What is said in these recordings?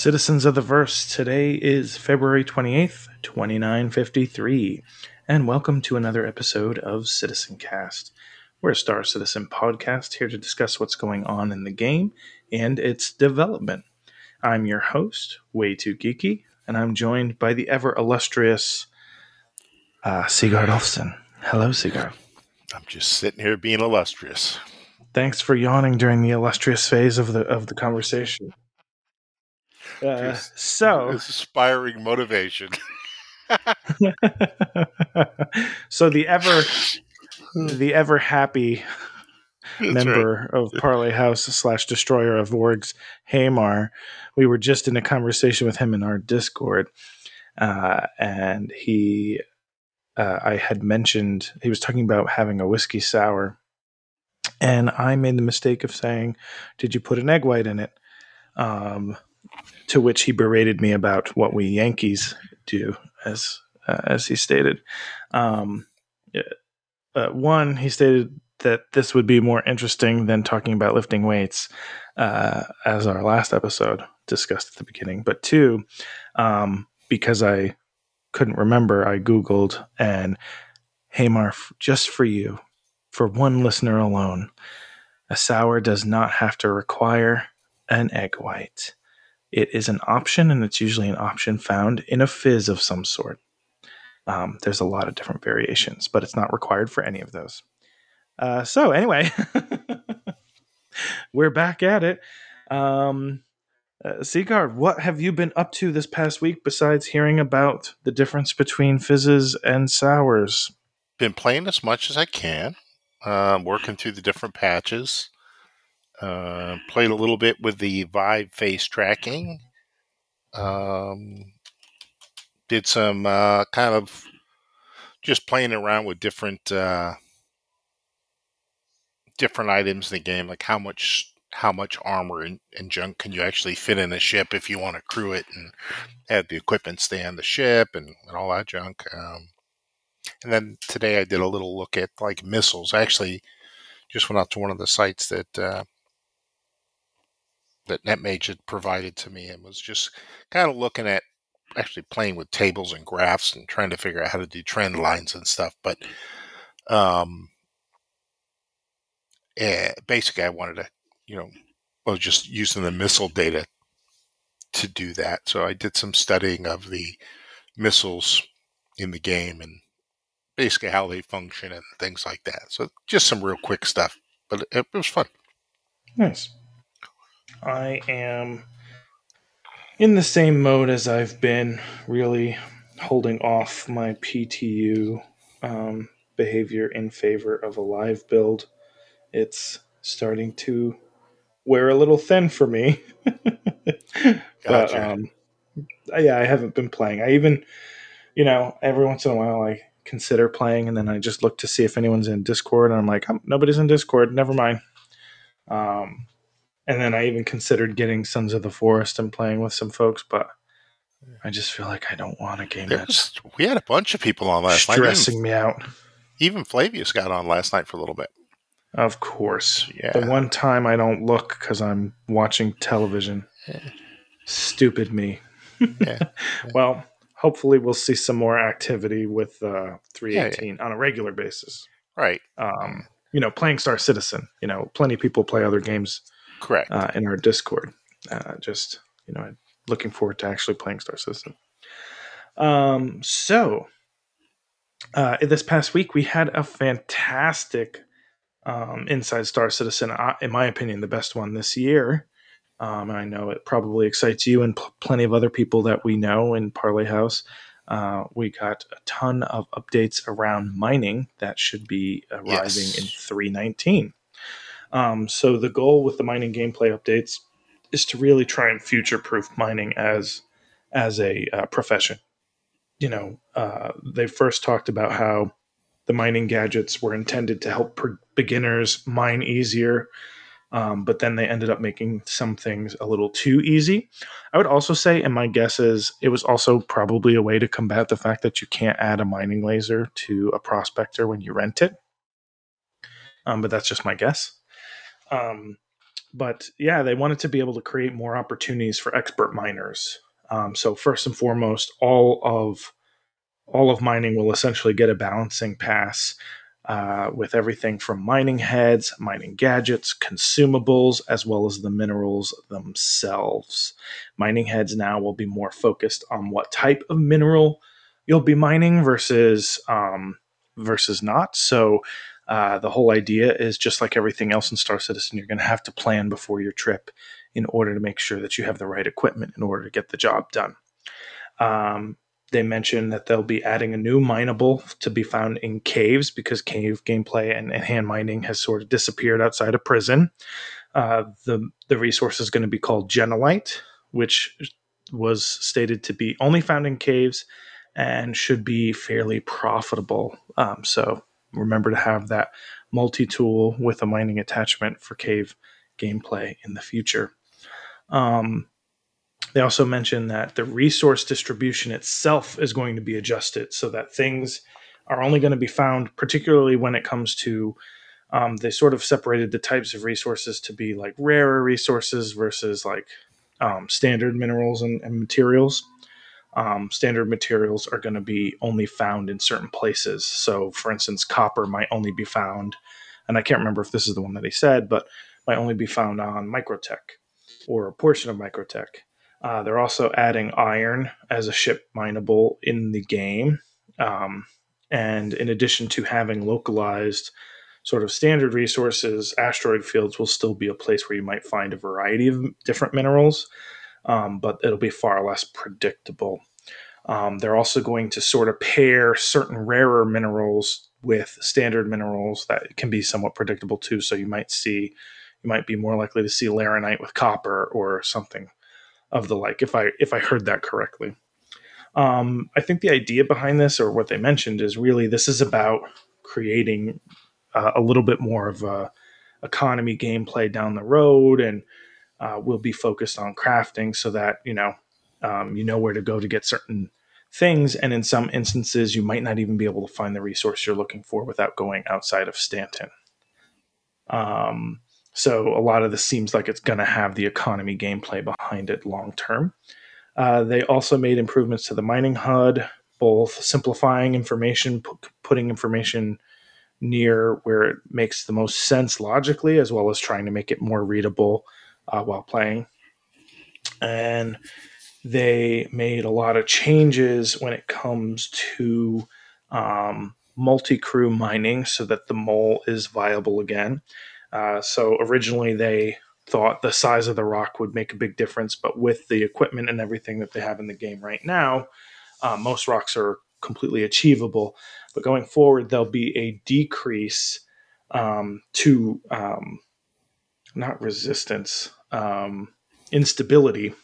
Citizens of the Verse. Today is February 28th, 2953, and welcome to another episode of Citizen Cast. We're a Star Citizen podcast here to discuss what's going on in the game and its development. I'm your host, Way Too Geeky, and I'm joined by the ever illustrious uh, Sigard Olfsson. Hello, Sigard. I'm just sitting here being illustrious. Thanks for yawning during the illustrious phase of the of the conversation. Uh, so inspiring motivation. so the ever the ever happy That's member right. of Parlay House slash Destroyer of Orgs, Hamar. We were just in a conversation with him in our Discord, uh, and he, uh, I had mentioned he was talking about having a whiskey sour, and I made the mistake of saying, "Did you put an egg white in it?" Um, to which he berated me about what we Yankees do, as uh, as he stated. Um, uh, one, he stated that this would be more interesting than talking about lifting weights, uh, as our last episode discussed at the beginning. But two, um, because I couldn't remember, I Googled and hey, Marf, just for you, for one listener alone, a sour does not have to require an egg white. It is an option, and it's usually an option found in a fizz of some sort. Um, there's a lot of different variations, but it's not required for any of those. Uh, so anyway, we're back at it. Um, uh, what have you been up to this past week besides hearing about the difference between fizzes and sours? Been playing as much as I can, uh, working through the different patches. Uh, played a little bit with the Vive face tracking. Um, did some uh, kind of just playing around with different uh, different items in the game, like how much how much armor and, and, junk can you actually fit in a ship if you want to crew it and have the equipment stay on the ship and, and all that junk. Um, and then today I did a little look at like missiles. I actually just went out to one of the sites that uh, that NetMage had provided to me and was just kind of looking at actually playing with tables and graphs and trying to figure out how to do trend lines and stuff. But um, eh, basically, I wanted to, you know, I was just using the missile data to do that. So I did some studying of the missiles in the game and basically how they function and things like that. So just some real quick stuff, but it, it was fun. Nice. I am in the same mode as I've been, really holding off my PTU um, behavior in favor of a live build. It's starting to wear a little thin for me. gotcha. But um, yeah, I haven't been playing. I even, you know, every once in a while I consider playing, and then I just look to see if anyone's in Discord, and I'm like, oh, nobody's in Discord. Never mind. Um, and then I even considered getting Sons of the Forest and playing with some folks, but I just feel like I don't want a game that's we had a bunch of people on last stressing night, stressing me out. Even Flavius got on last night for a little bit. Of course, yeah. The one time I don't look because I'm watching television. Yeah. Stupid me. yeah. well, hopefully we'll see some more activity with uh, 318 yeah, on a regular basis. Right. Um, you know, playing Star Citizen. You know, plenty of people play other games Correct. Uh, in our Discord. Uh, just you know, looking forward to actually playing Star Citizen. Um, so uh, this past week we had a fantastic um, Inside Star Citizen. Uh, in my opinion, the best one this year. Um, and I know it probably excites you and pl- plenty of other people that we know in Parlay House. Uh, we got a ton of updates around mining that should be arriving yes. in 319. Um, so the goal with the mining gameplay updates is to really try and future proof mining as as a uh, profession. You know, uh, they first talked about how the mining gadgets were intended to help beginners mine easier, um, but then they ended up making some things a little too easy. I would also say, and my guess is, it was also probably a way to combat the fact that you can't add a mining laser to a prospector when you rent it. Um, but that's just my guess. Um, but yeah, they wanted to be able to create more opportunities for expert miners. Um, so first and foremost, all of all of mining will essentially get a balancing pass uh, with everything from mining heads, mining gadgets, consumables, as well as the minerals themselves. Mining heads now will be more focused on what type of mineral you'll be mining versus um, versus not. So uh, the whole idea is just like everything else in Star Citizen, you're going to have to plan before your trip in order to make sure that you have the right equipment in order to get the job done. Um, they mentioned that they'll be adding a new mineable to be found in caves because cave gameplay and, and hand mining has sort of disappeared outside of prison. Uh, the the resource is going to be called Janalite, which was stated to be only found in caves and should be fairly profitable. Um, so remember to have that multi tool with a mining attachment for cave gameplay in the future. Um, they also mentioned that the resource distribution itself is going to be adjusted so that things are only going to be found, particularly when it comes to. Um, they sort of separated the types of resources to be like rarer resources versus like um, standard minerals and, and materials. Um, standard materials are going to be only found in certain places. So, for instance, copper might only be found, and I can't remember if this is the one that he said, but might only be found on Microtech or a portion of Microtech. Uh, they're also adding iron as a ship mineable in the game. Um, and in addition to having localized sort of standard resources, asteroid fields will still be a place where you might find a variety of different minerals, um, but it'll be far less predictable. Um, they're also going to sort of pair certain rarer minerals with standard minerals that can be somewhat predictable too. So you might see, you might be more likely to see laranite with copper or something of the like if i if i heard that correctly um, i think the idea behind this or what they mentioned is really this is about creating uh, a little bit more of a economy gameplay down the road and uh, we'll be focused on crafting so that you know um, you know where to go to get certain things. And in some instances you might not even be able to find the resource you're looking for without going outside of stanton. Um, so a lot of this seems like it's going to have the economy gameplay behind it long term. Uh, they also made improvements to the mining HUD, both simplifying information, p- putting information near where it makes the most sense logically, as well as trying to make it more readable uh, while playing. And they made a lot of changes when it comes to um, multi crew mining so that the mole is viable again. Uh, so originally they thought the size of the rock would make a big difference, but with the equipment and everything that they have in the game right now, uh, most rocks are completely achievable. But going forward, there'll be a decrease um, to um, not resistance, um, instability.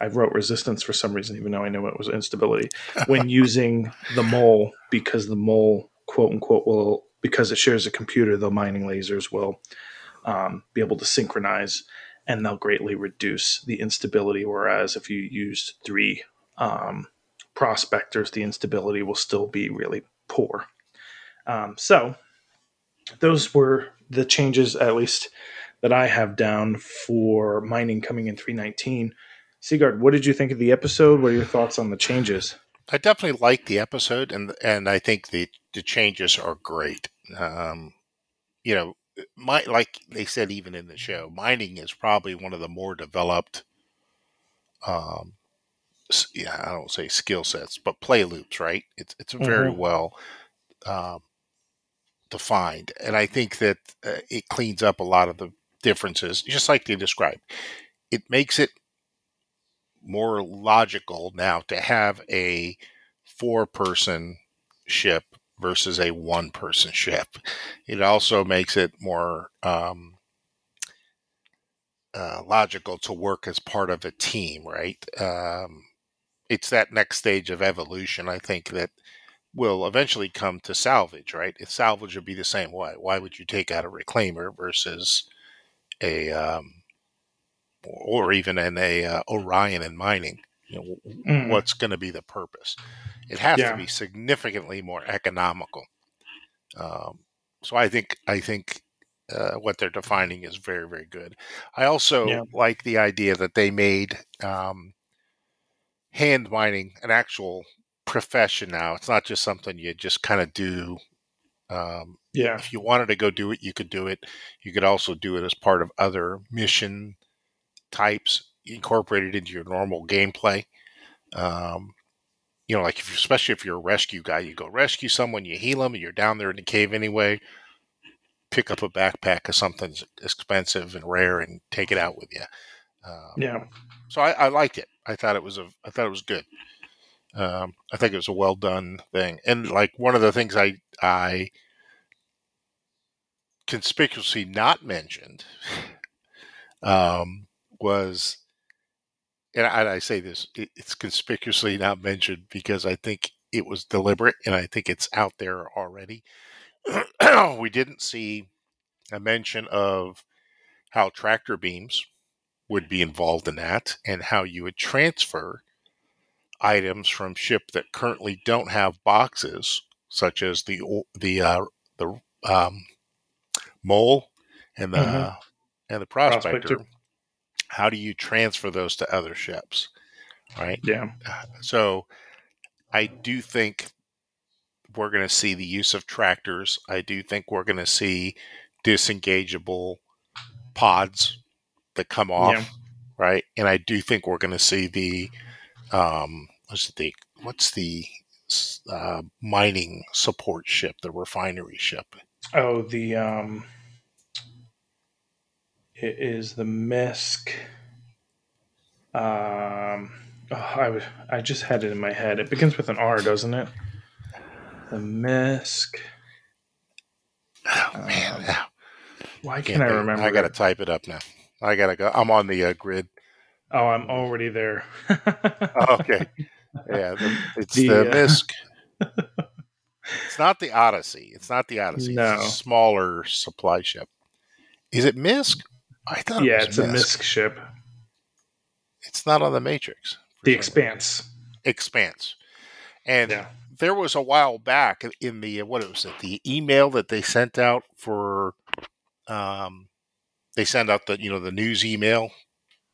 I wrote resistance for some reason, even though I knew it was instability when using the mole, because the mole, quote unquote, will because it shares a computer, the mining lasers will um, be able to synchronize and they'll greatly reduce the instability. Whereas if you used three um, prospectors, the instability will still be really poor. Um, so those were the changes, at least that I have down for mining coming in 319. Sigard, what did you think of the episode? What are your thoughts on the changes? I definitely like the episode, and and I think the the changes are great. Um, you know, my like they said even in the show, mining is probably one of the more developed. Um, yeah, I don't say skill sets, but play loops, right? It's it's very mm-hmm. well um, defined, and I think that uh, it cleans up a lot of the differences, just like they described. It makes it more logical now to have a four person ship versus a one person ship. It also makes it more um, uh, logical to work as part of a team, right? Um, it's that next stage of evolution, I think, that will eventually come to salvage, right? If salvage would be the same way, why would you take out a reclaimer versus a um, or even in a uh, Orion in mining. You know, mm. what's going to be the purpose? It has yeah. to be significantly more economical. Um, so I think I think uh, what they're defining is very very good. I also Yeah. like the idea that they made um, hand mining an actual profession now. It's not just something you just kind of do. Um, Yeah. if you wanted to go do it, you could do it. You could also do it as part of other mission types incorporated into your normal gameplay. Um, you know, like if, especially if you're a rescue guy, you go rescue someone, you heal them, and you're down there in the cave anyway. Pick up a backpack of something expensive and rare and take it out with you. Um, Yeah. so I, I liked it. I thought it was a. I thought it was good. Um, I think it was a well done thing. And like one of the things I I conspicuously not mentioned um, was, and I, I say this, it, it's conspicuously not mentioned because I think it was deliberate, and I think it's out there already. we didn't see a mention of how tractor beams would be involved in that and how you would transfer items from ship that currently don't have boxes, such as the the uh, the um, mole and the Mhm. and the prospector. Prospector. How do you transfer those to other ships? Right. Yeah. So I do think we're going to see the use of tractors. I do think we're going to see disengageable pods that come off, Yeah. right? And I do think we're going to see the um, what's the what's the uh, mining support ship, the refinery ship. Oh, the um, it is the misc. Um, oh, I was I just had it in my head. It begins with an R, doesn't it? The misc. Oh man, Um. Why can't I remember? I got to it? type it up now. I got to go. I'm on the uh, grid. Oh, I'm already there. Oh, okay. Yeah, the, it's The, the, uh, MISC. it's not the Odyssey. It's not the Odyssey. No. It's a smaller supply ship. Is it MISC? I thought yeah, it it's was a Misk. misc ship. It's not on the Matrix. The some Expanse. Expanse. And Yeah. there was a while back in the what was it? The email that they sent out for, um, they sent out the you know the news email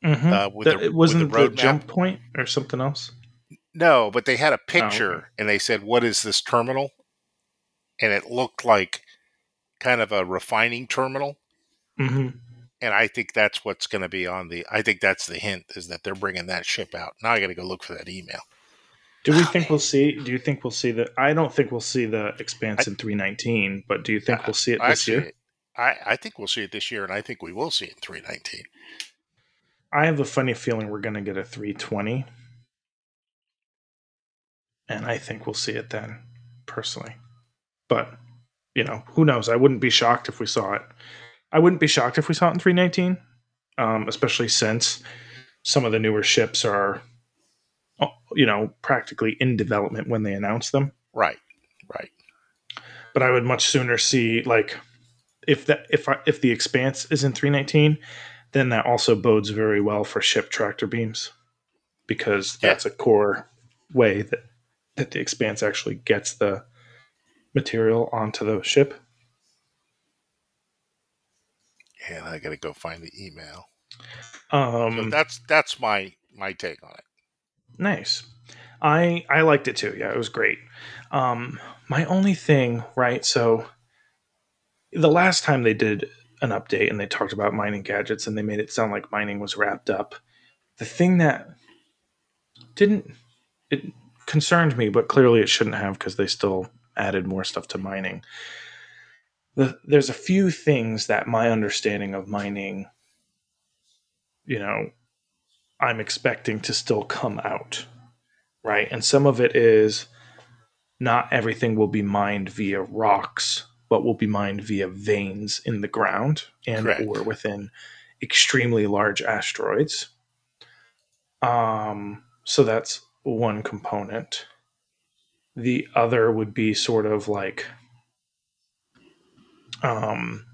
Mhm. uh, with The- the, it wasn't the, roadmap. jump point or something else. No, but they had a Oh, okay. picture and they said, "What is this terminal?" And it looked like kind of a refining terminal. hmm And I think that's what's going to be on the. I think that's the hint is that they're bringing that ship out. Now I got to go look for that email. Do we think we'll see? Do you think we'll see the? I don't think we'll see the Expanse in 319, but do you think we'll see it this Actually, year? I, I think we'll see it this year, and I think we will see it in 319. I have a funny feeling we're going to get a 320, and I think we'll see it then, personally. But you know, who knows? I wouldn't be shocked if we saw it. I wouldn't be shocked if we saw it in 319, um, especially since some of the newer ships are, oh, you know, practically in development when they announce them. Right, right. but I would much sooner see like if that if I, if the expanse is in 319, then that also bodes very well for ship tractor beams because Yeah. that's a core way that that the expanse actually gets the material onto the ship. And I got to go find the email. Um, So that's that's my my take on it. Nice. I I liked it too. Yeah, it was great. Um, my only thing, right? So the last time they did an update and they talked about mining gadgets and they made it sound like mining was wrapped up. The thing that didn't it concerned me, but clearly it shouldn't have because they still added more stuff to mining. The, there's a few things that my understanding of mining, you know, I'm expecting to still come out right? And some of it is not everything will be mined via rocks, but will be mined via veins in the ground and Correct. or within extremely large asteroids. Um, so that's one component. The other would be sort of like um,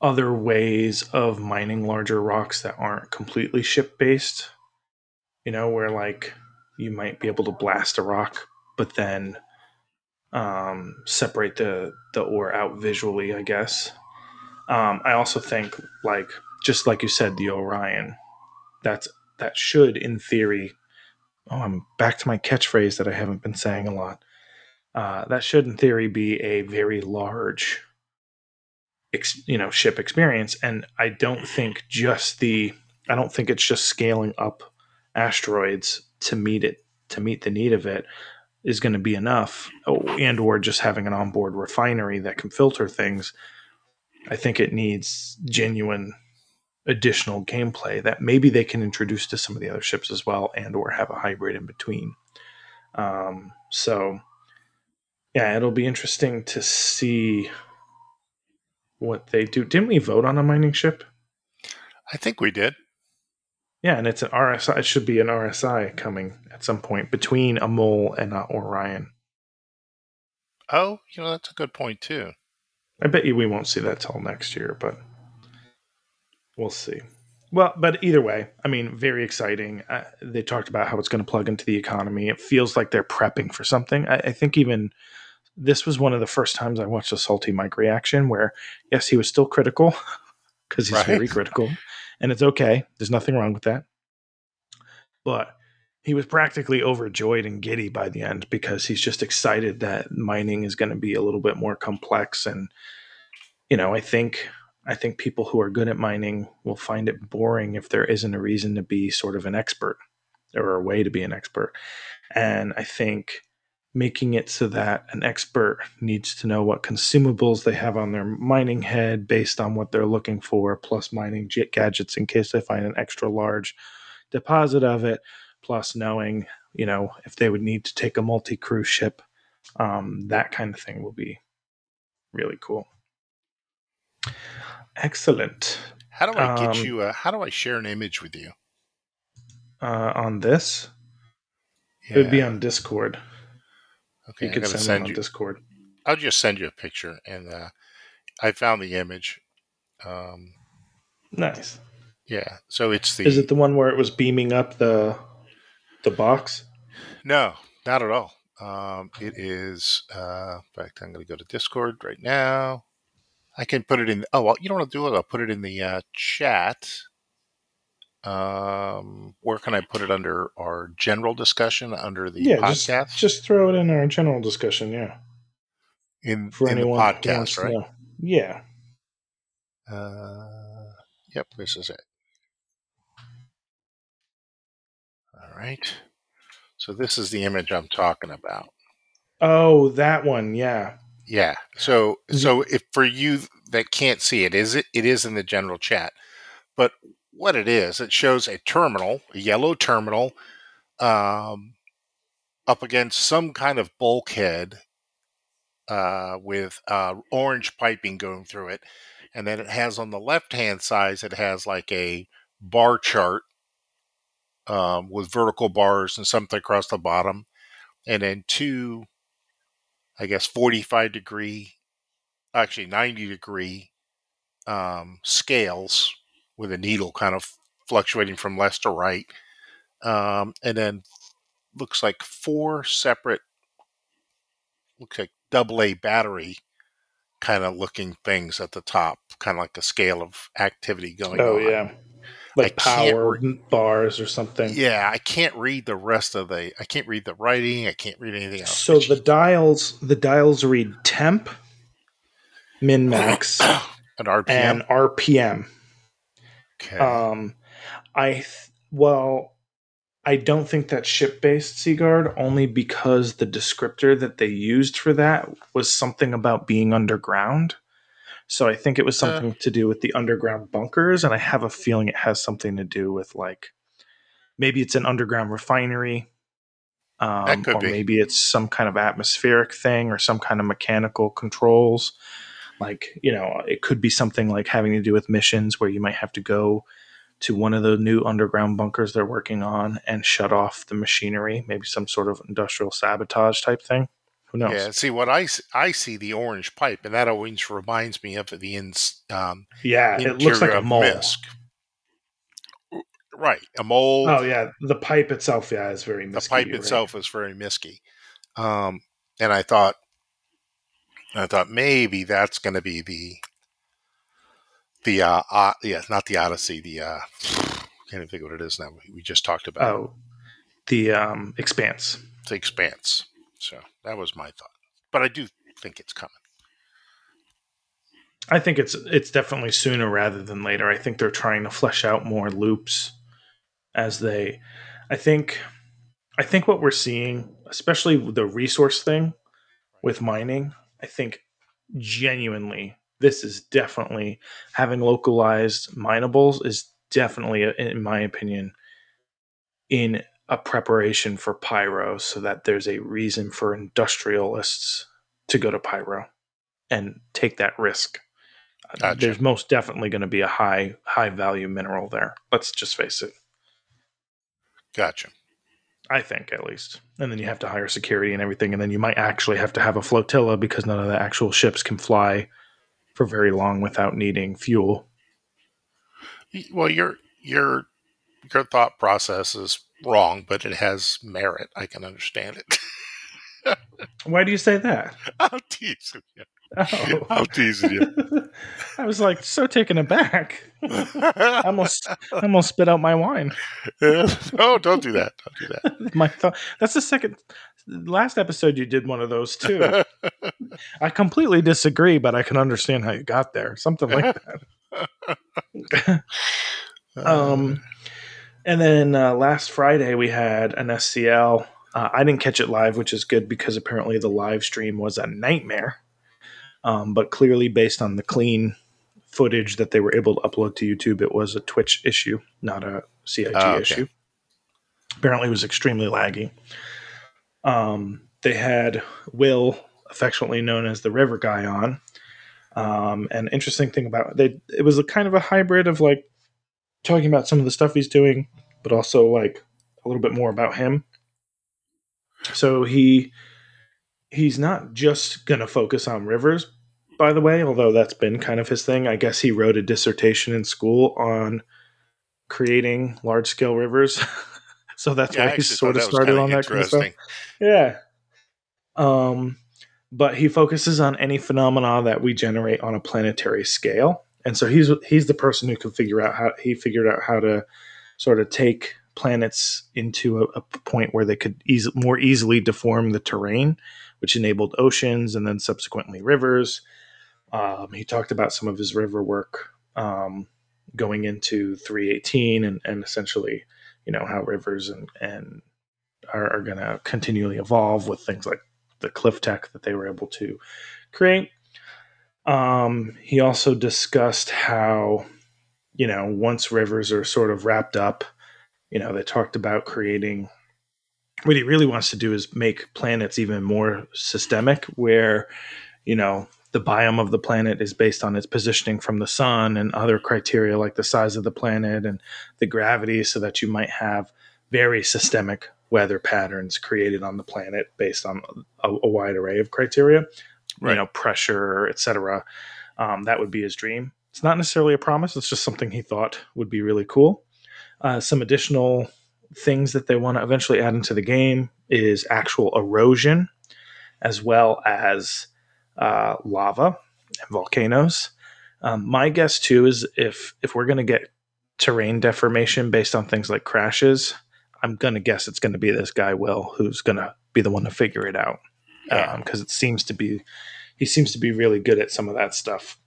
other ways of mining larger rocks that aren't completely ship based. You know, where like you might be able to blast a rock, but then um, separate the the ore out visually, I guess. Um, I also think, like just like you said, the Orion, that's that should, in theory, oh, I'm back to my catchphrase that I haven't been saying a lot. Uh, that should, in theory, be a very large, ex, you know, ship experience. And I don't think just the, I don't think it's just scaling up asteroids to meet it to meet the need of it is going to be enough, oh, and or just having an onboard refinery that can filter things. I think it needs genuine additional gameplay that maybe they can introduce to some of the other ships as well and or have a hybrid in between um, so yeah it'll be interesting to see what they do didn't we vote on a mining ship I think we did. Yeah and it's an rsi it should be an rsi coming at some point between a mole and uh, orion. Oh, you know that's a good point too. i bet you we won't see that till next year but we'll see. Well but either way i mean very exciting. Uh, they talked about how it's going to plug into the economy. It feels like they're prepping for something. I, I think even this was one of the first times i watched a salty mike reaction where yes he was still critical because he's Right. very critical and it's okay. There's nothing wrong with that. But he was practically overjoyed and giddy by the end because he's just excited that mining is going to be a little bit more complex and you know i think i think people who are good at mining will find it boring if there isn't a reason to be sort of an expert or a way to be an expert. And i think making it so that an expert needs to know what consumables they have on their mining head based on what they're looking for plus mining j- gadgets in case they find an extra large deposit of it plus knowing you know if they would need to take a multi cruise ship um, that kind of thing will be really cool excellent How do I get Um, you? Uh, how do I share an image with you? uh, on this Yeah. it would be on discord okay, you gonna send, send one on you. discord I'll just send you a picture, and uh, I found the image. Um, nice yeah, so it's the is it the one where it was beaming up the the box no, not at all. Um, it is. Uh, in fact, I'm going to go to Discord right now. I can put it in. Oh, well, you don't want to do? It. I'll put it in the uh, chat. Um, where can I put it under our general discussion under the yeah just, podcast? just throw it in our general discussion yeah in for in the anyone wants podcast, right? know. yeah Uh, yep, this is it. All right. So this is the image I'm talking about. oh that one yeah Yeah. So so if for you that can't see it, is it it is in the general chat. But what it is, it shows a terminal, a yellow terminal, um, up against some kind of bulkhead uh, with uh, orange piping going through it, and then it has on the left hand side, it has like a bar chart um, with vertical bars and something across the bottom, and then two, I guess, 45 degree, actually 90 degree um, scales with a needle kind of fluctuating from left to right. Um, and then looks like four separate, looks like double A battery kind of looking things at the top, kind of like a scale of activity going oh on. yeah like I power bars or something Yeah, I can't read the rest of the. I can't read the writing. I can't read anything else. so the dials the dials read temp min max an RPM. and rpm okay. Um, I th- well, I don't think that's ship based Sigard only because the descriptor that they used for that was something about being underground. So I think it was Uh. something to do with the underground bunkers, and I have a feeling it has something to do with like maybe it's an underground refinery. Um, or be. maybe it's some kind of atmospheric thing or some kind of mechanical controls. Like, you know, it could be something like having to do with missions where you might have to go to one of the new underground bunkers they're working on and shut off the machinery, maybe some sort of industrial sabotage type thing. Who knows? yeah. See what i i see the orange pipe, and that always reminds me of the ins, um, Yeah, it looks like a mole. MISC. Right, a mold. Oh yeah, the pipe itself, yeah, is very the pipe you're right. itself is very misky. Um, and I thought, I thought maybe that's going to be the The uh, uh yeah, not the Odyssey. The uh, can't even think of what it is now. We just talked about Oh, the um, Expanse. the Expanse. So that was my thought. But I do think it's coming. I think it's it's definitely sooner rather than later. I think they're trying to flesh out more loops as they. I think, I think what we're seeing, especially the resource thing with mining, I think genuinely this is definitely having localized minables is definitely, uh, in my opinion, in a preparation for pyro, so that there's a reason for industrialists to go to pyro and take that risk. Gotcha. There's most definitely going to be a high high value mineral there. Let's just face it. Gotcha. I think at least. And then you have to hire security and everything, and then you might actually have to have a flotilla because none of the actual ships can fly for very long without needing fuel. Well, your your your thought process is wrong, but it has merit. I can understand it. Why do you say that? I'm teasing you. Oh. I'm teasing you. I was like so taken aback. I almost I almost spit out my wine. no, don't do that. Don't do that. My thought that's the second last episode you did one of those too. I completely disagree, but I can understand how you got there. Something like that. Um, and then uh, last Friday we had an SCL. Uh, I didn't catch it live, which is good because apparently the live stream was a nightmare. Um, but clearly, based on the clean footage that they were able to upload to YouTube, it was a Twitch issue, not a CIG Oh, okay. issue. Apparently, it was extremely laggy. Um, they had Will, affectionately known as the River Guy, on. Um, and interesting thing about they, it was a kind of a hybrid of like talking about some of the stuff he's doing, but also like a little bit more about him. So he he's not just going to focus on rivers, by the way, although that's been kind of his thing. I guess he wrote a dissertation in school on creating large scale rivers. so that's Yeah, why he sort of started on that kind of stuff. Yeah. Um, but he focuses on any phenomena that we generate on a planetary scale, and so he's he's the person who can figure out how he figured out how to sort of take planets into a, a point where they could eas- more easily deform the terrain, which enabled oceans and then subsequently rivers. Um, he talked about some of his river work um, going into 318 and, and essentially, you know, how rivers and, and are, are going to continually evolve with things like the cliff tech that they were able to create. Um, he also discussed how, you know, once rivers are sort of wrapped up, you know, they talked about creating what he really wants to do is make planets even more systemic, where, you know, the biome of the planet is based on its positioning from the sun and other criteria like the size of the planet and the gravity, so that you might have very systemic weather patterns created on the planet based on a, a wide array of criteria, you know, pressure, etc. Um, that would be his dream. It's not necessarily a promise; it's just something he thought would be really cool. Uh, some additional things that they want to eventually add into the game is actual erosion, as well as uh, lava and volcanoes. Um, my guess too is if if we're going to get terrain deformation based on things like crashes, I'm going to guess it's going to be this guy Will who's going to be the one to figure it out Yeah. because it seems to be he seems to be really good at some of that stuff.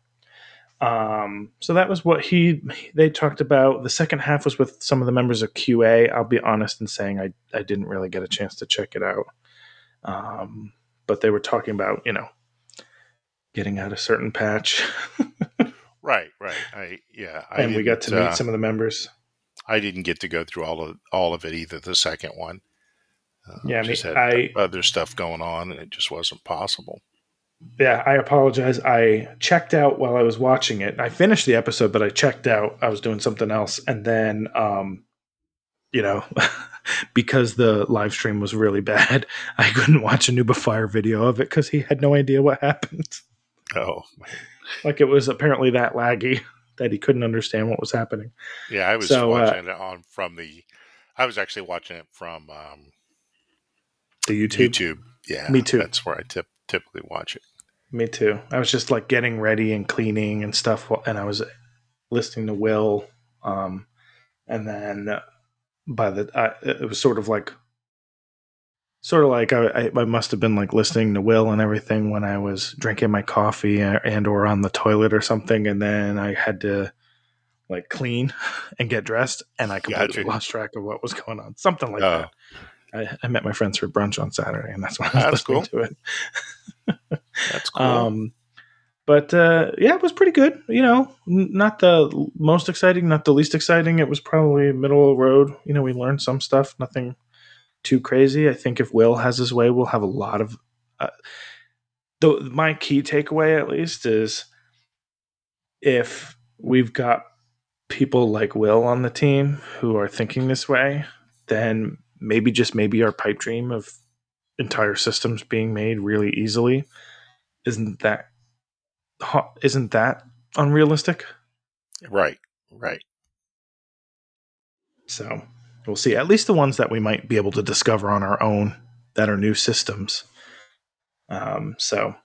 Um, so that was what he they talked about. The second half was with some of the members of QA. I'll be honest in saying I I didn't really get a chance to check it out. Um, but they were talking about you know getting out a certain patch, Right, right. I yeah. I and we got to meet uh, some of the members. I didn't get to go through all of all of it either. The second one. Uh, Yeah, I mean, I- other stuff going on, and it just wasn't possible. Yeah, I apologize. I checked out while I was watching it. I finished the episode, but I checked out. I was doing something else, and then, um, you know, because the live stream was really bad, I couldn't watch a Nubifire video of it because he had no idea what happened. Oh, Like it was apparently that laggy that he couldn't understand what was happening. yeah. I was So, uh, watching it on from the. I was actually watching it from um, The YouTube, YouTube. Yeah, Me too. That's where I tip, typically watch it. me too. I was just like getting ready and cleaning and stuff, and I was listening to Will, um, and then by the I, it was sort of like sort of like I, I must have been like listening to Will and everything when I was drinking my coffee and or on the toilet or something, and then I had to like clean and get dressed, and I completely gotcha. lost track of what was going on. Something like uh, that. I, I, met my friends for brunch on Saturday, and that's when I was listening cool. to it. that's cool. Um, but uh, yeah, it was pretty good. You know, not the most exciting, not the least exciting. It was probably middle of the road. You know, we learned some stuff, nothing too crazy. I think if Will has his way, we'll have a lot of. Uh, the my key takeaway, at least, is if we've got people like Will on the team who are thinking this way, then maybe just maybe our pipe dream of entire systems being made really easily isn't that isn't that unrealistic? Right, right. So we'll see. At least the ones that we might be able to discover on our own that are new systems. Um, so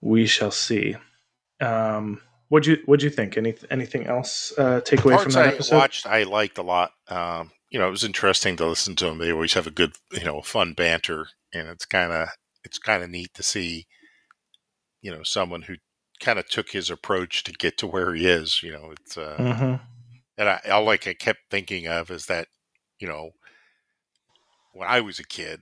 we shall see. Um, what'd you What'd you think? Any anything else uh, take away from that I episode? Watched, I liked a lot. Um, you know, it was interesting to listen to them. They always have a good, you know, fun banter, and it's kind of it's kind of neat to see, you know, someone who kind of took his approach to get to where he is. You know, it's uh, mm-hmm. and I, all like I kept thinking of is that you know, when I was a kid,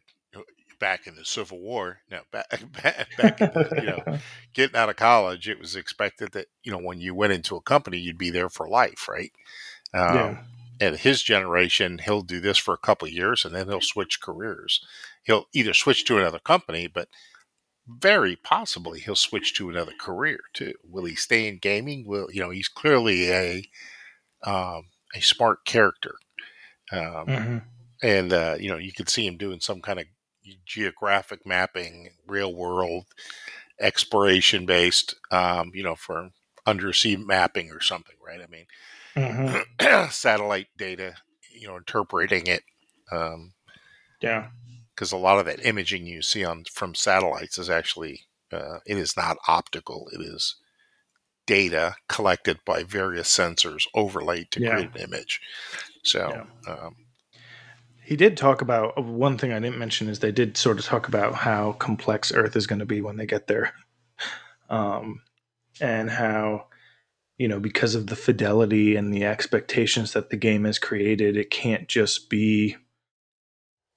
back in the Civil War, no, back, back, back in the, you know, getting out of college, it was expected that, you know, when you went into a company, you'd be there for life, right? Um, yeah. And his generation, he'll do this for a couple of years and then he'll switch careers. He'll either switch to another company, but very possibly he'll switch to another career too. Will he stay in gaming? Will you know? He's clearly a um, a smart character. Um, mm-hmm. And uh, you know, you could see him doing some kind of geographic mapping, real world exploration based, um, you know, for undersea mapping or something, right? I mean, mm-hmm. satellite data, you know, interpreting it. Um, yeah, because a lot of that imaging you see on from satellites is actually uh, it is not optical; it is data collected by various sensors overlaid to yeah. create an image. So, yeah. um, he did talk about uh, one thing I didn't mention is they did sort of talk about how complex Earth is going to be when they get there, um, and how you know because of the fidelity and the expectations that the game has created, it can't just be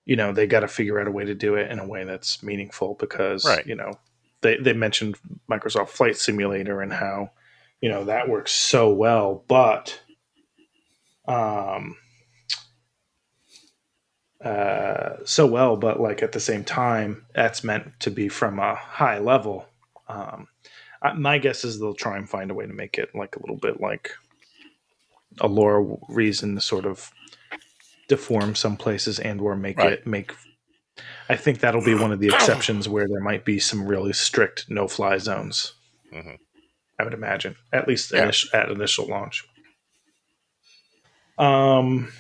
you know they got to figure out a way to do it in a way that's meaningful because right. you know they they mentioned Microsoft Flight Simulator and how you know that works so well, but um, uh, so well, but like at the same time, that's meant to be from a high level. Um, my guess is they'll try and find a way to make it like a little bit like a lore reason to sort of deform some places and or make right. it make. I think that'll be one of the exceptions where there might be some really strict no fly zones. Mm-hmm. I would imagine, at least yeah. initial, at initial launch. Um,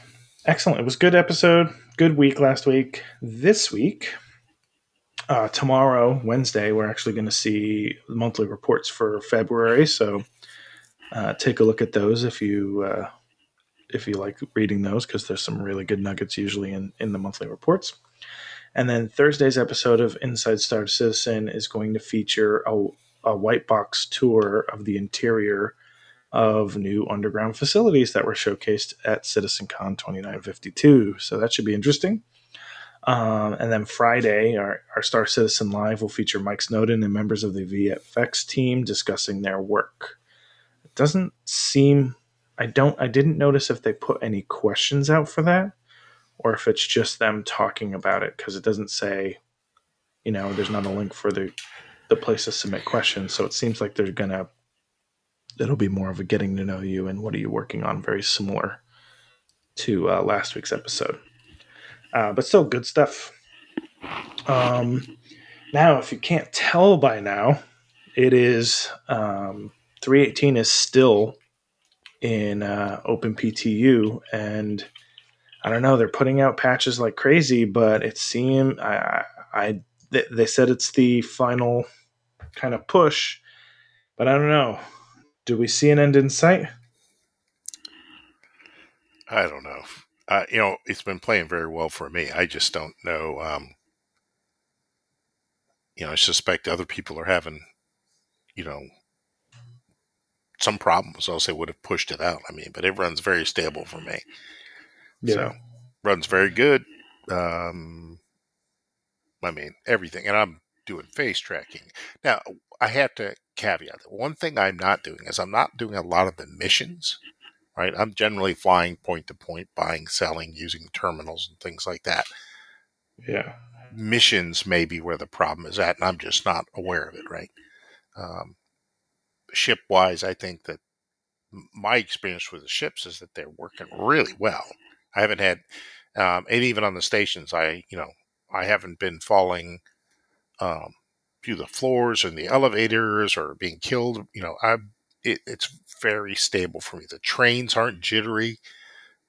excellent. It was good episode. Good week last week. This week, uh, tomorrow, Wednesday, we're actually going to see monthly reports for February. So uh, take a look at those if you uh, if you like reading those, because there's some really good nuggets usually in in the monthly reports. And then Thursday's episode of Inside Star Citizen is going to feature a, a white box tour of the interior of new underground facilities that were showcased at CitizenCon 2952. So that should be interesting. Um, and then Friday, our, our Star Citizen Live will feature Mike Snelling and members of the VFX team discussing their work. It doesn't seem, I don't, I didn't notice if they put any questions out for that or if it's just them talking about it because it doesn't say, you know, there's not a link for the, the place to submit questions. So it seems like they're to it'll be more of a getting to know you and what are you working on, very similar to uh, last week's episode. Uh, but still good stuff. Um, now, if you can't tell by now, it is um, 318 is still in uh, OpenPTU, and I don't know. They're putting out patches like crazy, but it seemed I, I they said it's the final kind of push, but I don't know do we see an end in sight? I don't know. Uh, you know, it's been playing very well for me. I just don't know. Um, you know, I suspect other people are having, you know, some problems. Else they would have pushed it out. I mean, but it runs very stable for me. Yeah. So runs very good. Um, I mean, everything, and I'm doing face tracking now. I have to caveat that one thing I'm not doing is I'm not doing a lot of the missions. Right, I'm generally flying point to point, buying, selling, using terminals and things like that. Yeah. Missions may be where the problem is at, and I'm just not aware of it. Right. Um, ship wise, I think that my experience with the ships is that they're working really well. I haven't had, um, and even on the stations, I you know I haven't been falling um, through the floors and the elevators or being killed. You know, I it, it's very stable for me. The trains aren't jittery,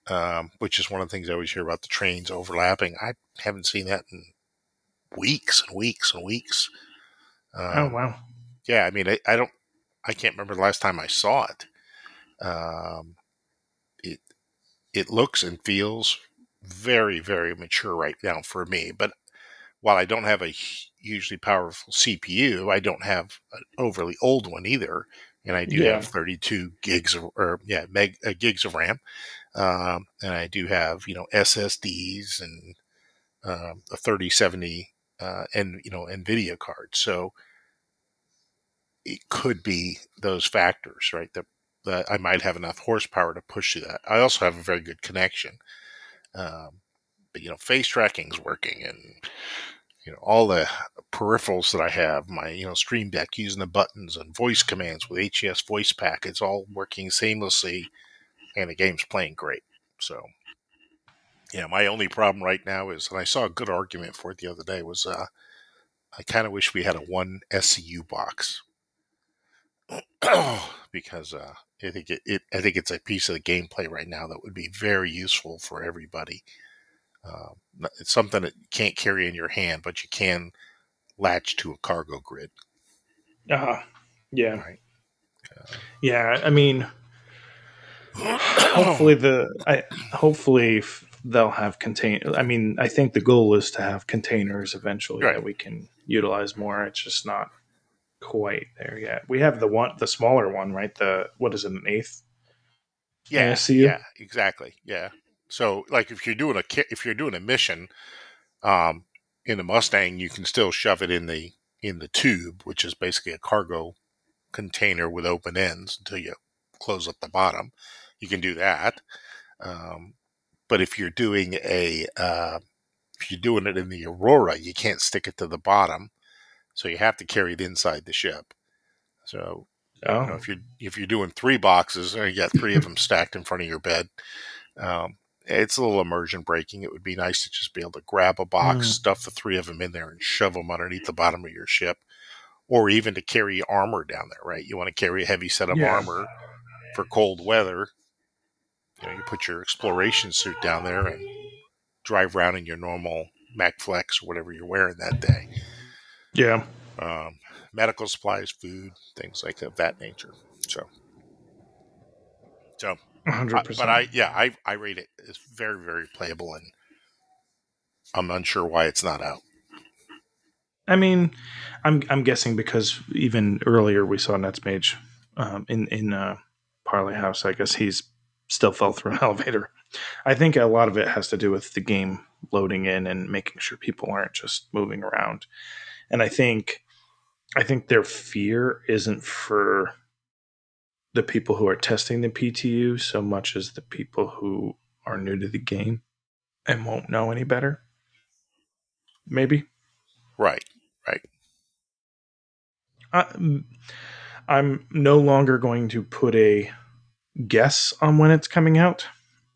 um, which is one of the things I always hear about the trains overlapping. I haven't seen that in weeks and weeks and weeks. Um, Oh wow. yeah, I mean, I, I don't, I can't remember the last time I saw it. Um, it it looks and feels very very mature right now for me. But while I don't have a hugely powerful CPU, I don't have an overly old one either, and I do Yeah. have 32 gigs of, or yeah, meg uh, gigs of RAM, um, and I do have you know SSDs and um, a 3070 uh, and you know NVIDIA card. So it could be those factors, right? That that I might have enough horsepower to push through that. I also have a very good connection, um, but you know, face tracking's working, and you know all the peripherals that I have, my you know Stream Deck using the buttons and voice commands with HCS Voice Pack, it's all working seamlessly, and the game's playing great. So. Yeah, my only problem right now is, and I saw a good argument for it the other day, was uh, I kind of wish we had a one SCU box because uh, I think it, it, I think it's a piece of the gameplay right now that would be very useful for everybody. Um, it's something that you can't carry in your hand, but you can latch to a cargo grid. Uh, huh. yeah. Right. Yeah. I mean, hopefully the I hopefully f- they'll have contain. I mean, I think the goal is to have containers eventually Right. that we can utilize more. It's just not quite there yet. We have the one, the smaller one, right? The what is it, an eighth? Yeah, ASCU? yeah, exactly. Yeah. So, like, if you're doing a ki- if you're doing a mission, um, in the Mustang, you can still shove it in the in the tube, which is basically a cargo container with open ends until you close up the bottom. You can do that. Um, but if you're doing a uh, if you're doing it in the Aurora, you can't stick it to the bottom, so you have to carry it inside the ship. So Oh, you know, if you're if you're doing three boxes, or you got three of them stacked in front of your bed, um, it's a little immersion breaking. It would be nice to just be able to grab a box, Mm. stuff the three of them in there, and shove them underneath the bottom of your ship, or even to carry armor down there. Right? You want to carry a heavy set of Yeah. armor for cold weather. You know, you put your exploration suit down there and drive around in your normal Mac Flex or whatever you're wearing that day. yeah. Um, medical supplies, food, things like of that nature. So, so hundred I- percent. but I, yeah, I, I rate it as very, very playable, and I'm unsure why it's not out. I mean, I'm I'm guessing because even earlier we saw Netsmage um, in in uh, Parley House. I guess he's still fell through an elevator. I think a lot of it has to do with the game loading in and making sure people aren't just moving around. And I think I think their fear isn't for the people who are testing the PTU so much as the people who are new to the game and won't know any better. Maybe. Right. Right. I, I'm no longer going to put a guess on when it's coming out.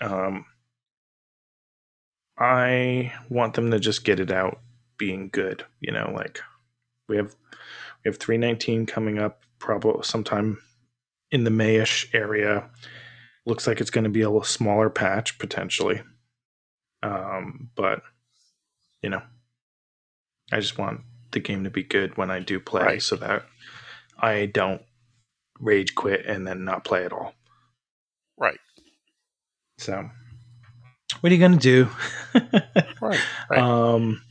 Um, I want them to just get it out being good. You know, like we have we have 319 coming up probably sometime in the Mayish area. Looks like it's going to be a little smaller patch potentially. Um, but you know, I just want the game to be good when I do play Right. so that I don't rage quit and then not play at all. Right. So what are you going to do? Right. Right. Um,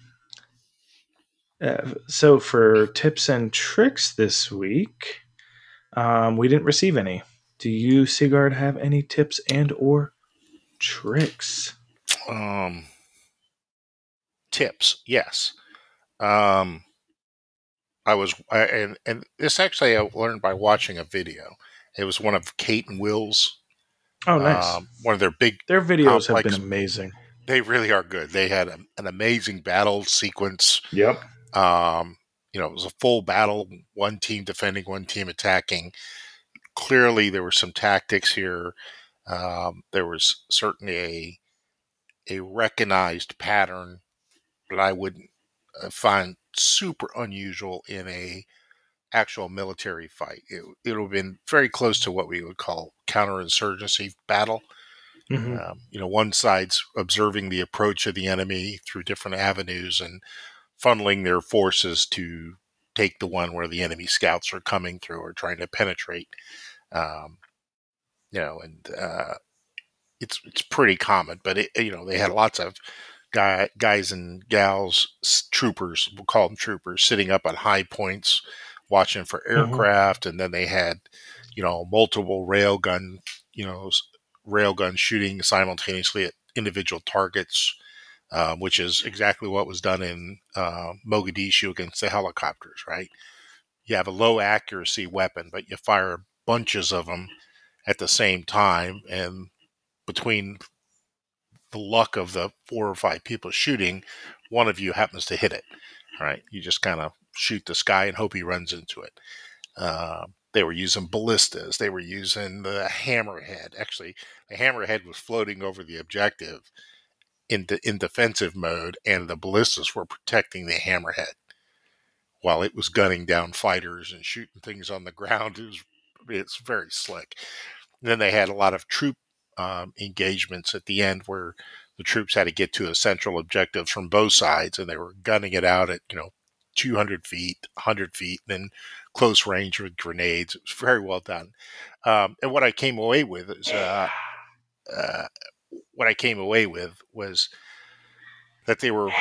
uh, so for tips and tricks this week, um, we didn't receive any. Do you, Sigard, have any tips and or tricks? um, tips, yes. Um, I was, I, and and this actually I learned by watching a video. It was one of Kate and Will's, Oh, nice. um, one of their big. Their videos have complex- been amazing. They really are good. They had a, an amazing battle sequence. Yep. Um, you know, it was a full battle, one team defending, one team attacking. Clearly, there were some tactics here. Um, there was certainly a a recognized pattern that I would uh, find super unusual in a actual military fight. It it would have been very close to what we would call counterinsurgency battle. hmm Um, you know, one side's observing the approach of the enemy through different avenues and funneling their forces to take the one where the enemy scouts are coming through or trying to penetrate. Um, you know, and uh, it's it's pretty common, but it, you know they had lots of guy, guys and gals, troopers, we'll call them troopers, sitting up on high points watching for aircraft, and then they had you know multiple railgun, you know, railgun shooting simultaneously at individual targets. Um, which is exactly what was done in uh, Mogadishu against the helicopters, right? You have a low accuracy weapon, but you fire bunches of them at the same time, and between the luck of the four or five people shooting, one of you happens to hit it. Right? You just kind of shoot the sky and hope he runs into it. Uh, they were using ballistas. They were using the hammerhead. Actually, the hammerhead was floating over the objective in in defensive mode, and the ballistas were protecting the hammerhead while it was gunning down fighters and shooting things on the ground. It was it's very slick. And then they had a lot of troop um, engagements at the end where the troops had to get to a central objective from both sides, and they were gunning it out at you know 200 feet, 100 feet, and then close range with grenades. It was very well done. Um, and what I came away with is uh, uh, what I came away with was that they were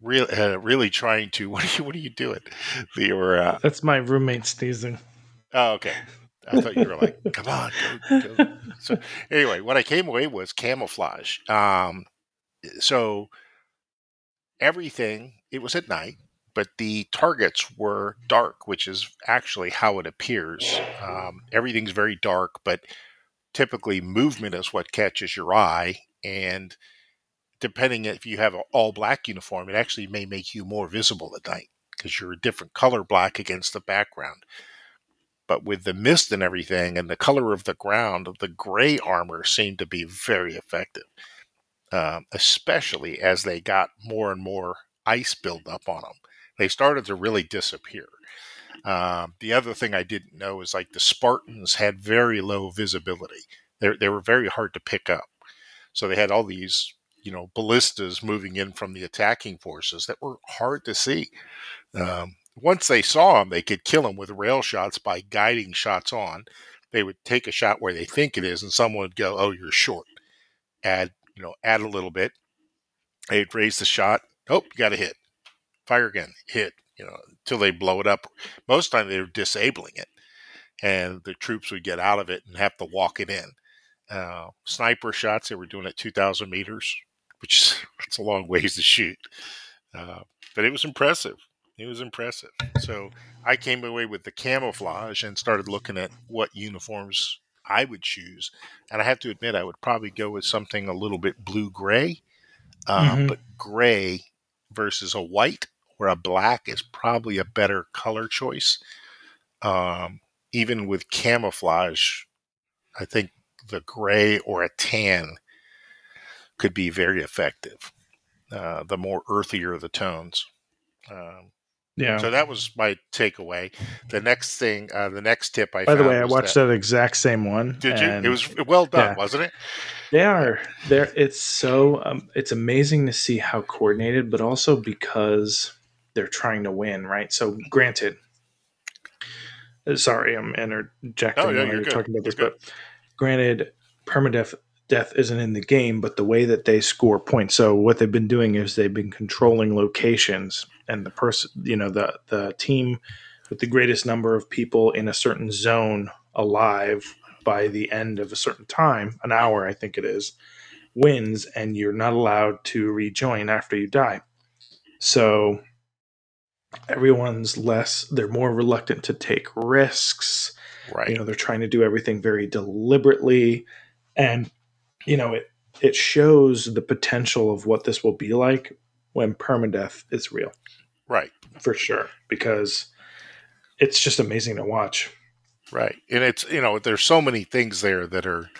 real, uh, really trying to. What are you? What are you doing? They were. Uh, That's my roommate sneezing. oh, okay. I thought you were like, come on, go, go. So anyway, what I came away with was camouflage. Um, so everything it was at night, but the targets were dark, which is actually how it appears. Um, everything's very dark, but typically movement is what catches your eye, and depending if you have an all black uniform, it actually may make you more visible at night because you're a different color black against the background but with the mist and everything and the color of the ground, the gray armor seemed to be very effective, um, especially as they got more and more ice buildup on them. They started to really disappear. Um, the other thing I didn't know is like the Spartans had very low visibility. They, they were very hard to pick up. So they had all these, you know, ballistas moving in from the attacking forces that were hard to see. Um, once they saw him, they could kill him with rail shots by guiding shots on. They would take a shot where they think it is, and someone would go, "Oh, you're short." Add, you know, add a little bit. They'd raise the shot. Oh, you got to hit. Fire again. Hit. You know, until they blow it up. Most of the time, they were disabling it, and the troops would get out of it and have to walk it in. Uh, sniper shots. They were doing at 2,000 meters, which is it's a long ways to shoot. Uh, but it was impressive. It was impressive. So I came away with the camouflage and started looking at what uniforms I would choose. And I have to admit, I would probably go with something a little bit blue gray. Uh, Mhm. But gray versus a white or a black is probably a better color choice. Um, even with camouflage, I think the gray or a tan could be very effective. Uh, the more earthier the tones. Um, Yeah. so that was my takeaway. The next thing, uh, the next tip I By the way, I watched that, that, exact same one. Did you? It was well done, yeah. wasn't it? They are there. It's so um, it's amazing to see how coordinated, but also because they're trying to win, right? So, granted, sorry, I'm interjecting Oh, yeah, while you're talking about this, You're but granted, permadeath death isn't in the game, but the way that they score points. So what they've been doing is they've been controlling locations, and the person, you know, the the team with the greatest number of people in a certain zone alive by the end of a certain time, an hour, I think it is, wins, and you're not allowed to rejoin after you die. So everyone's less, they're more reluctant to take risks. Right. You know, they're trying to do everything very deliberately. And, you know, it, it shows the potential of what this will be like when permadeath is real. Right. For sure. Because it's just amazing to watch. Right. And it's, you know, there's so many things there that are,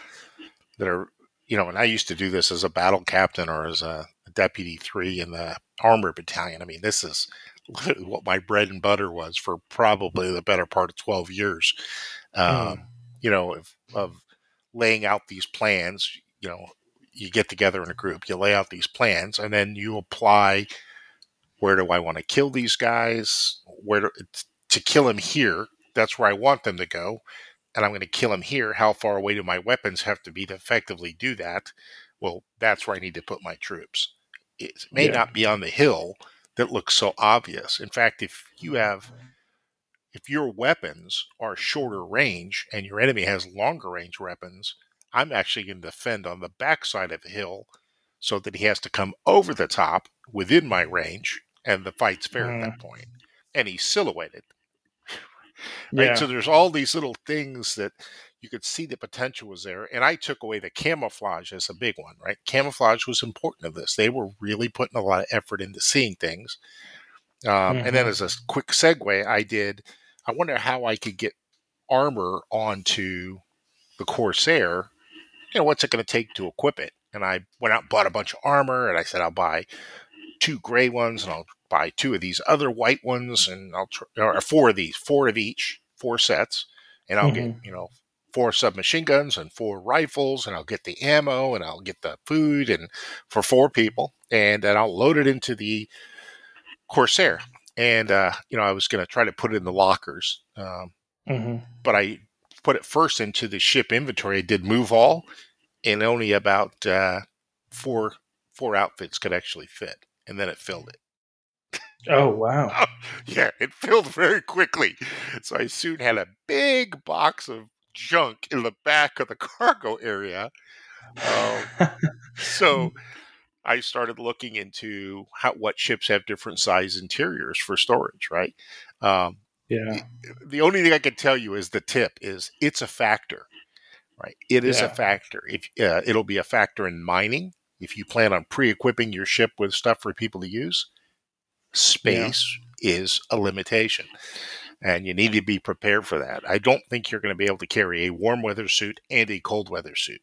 that are, you know, and I used to do this as a battle captain or as a deputy three in the armor battalion. I mean, this is what my bread and butter was for probably the better part of 12 years. Um, mm. You know, of, of laying out these plans, you know, you get together in a group, you lay out these plans, and then you apply where do I want to kill these guys? Where to, to kill him here? That's where I want them to go. And I'm going to kill him here. How far away do my weapons have to be to effectively do that? Well, that's where I need to put my troops. It may yeah. not be on the hill that looks so obvious. In fact, if you have if your weapons are shorter range and your enemy has longer range weapons, I'm actually going to defend on the backside of the hill so that he has to come over the top within my range, and the fight's fair mm. at that mm-hmm. point. And he's silhouetted. right? Yeah. So there's all these little things that you could see the potential was there. And I took away the camouflage as a big one, right? Camouflage was important of this. They were really putting a lot of effort into seeing things. Um, mm-hmm. And then mm-hmm. as a quick segue, I did, I wonder how I could get armor onto the Corsair. You know, what's it going to take to equip it? And I went out and bought a bunch of armor and I said, I'll buy two gray ones and I'll buy two of these other white ones and I'll, tr- or four of these, four of each, four sets. And I'll mm-hmm. get, you know, four submachine guns and four rifles, and I'll get the ammo and I'll get the food and for four people, and then I'll load it into the Corsair. And uh, you know, I was going to try to put it in the lockers, um, mm-hmm. but I put it first into the ship inventory. I did move all, and only about uh, four four outfits could actually fit, and then it filled it. Oh wow! yeah, it filled very quickly. So I soon had a big box of junk in the back of the cargo area. Um, so I started looking into how what ships have different size interiors for storage, right? Um, yeah. The, only thing I can tell you is the tip is it's a factor, right? It is yeah. a factor. If uh, it'll be a factor in mining, if you plan on pre-equipping your ship with stuff for people to use, space yeah. is a limitation and you need to be prepared for that. I don't think you're going to be able to carry a warm weather suit and a cold weather suit.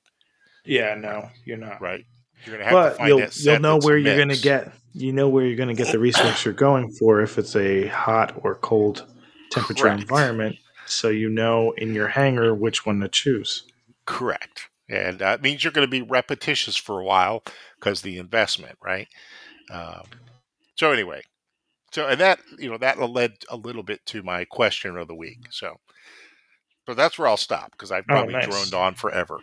Yeah, no, you're not. Right. You're going to have but to find you'll, you'll know where you're going to get you know where you're going to get the resource you're going for if it's a hot or cold temperature Correct. environment so you know in your hangar which one to choose. Correct. And that means you're going to be repetitious for a while because the investment, right? Um, so anyway, so and that you know that led a little bit to my question of the week. So, but that's where I'll stop because I've oh, probably oh, nice. droned on forever.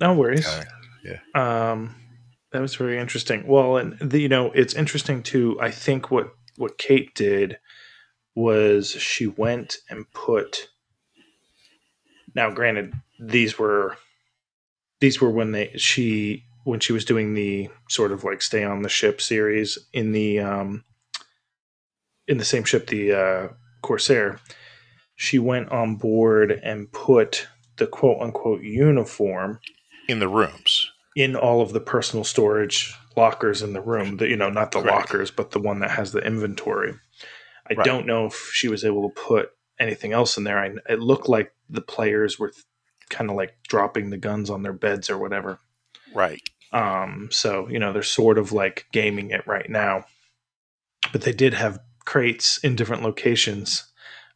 No worries. Uh, yeah. Um, that was very interesting. Well, and the, you know, it's interesting too. I think what what Kate did was she went and put. Now, granted, these were these were when they she when she was doing the sort of like stay on the ship series in the um in the same ship, the uh, Corsair, she went on board and put the quote unquote uniform in the rooms in all of the personal storage lockers in the room. The, you know, not the Correct. lockers, but the one that has the inventory. I right. don't know if she was able to put anything else in there. I, it looked like the players were kind of like dropping the guns on their beds or whatever. Right. Um. So you know they're sort of like gaming it right now, but they did have crates in different locations.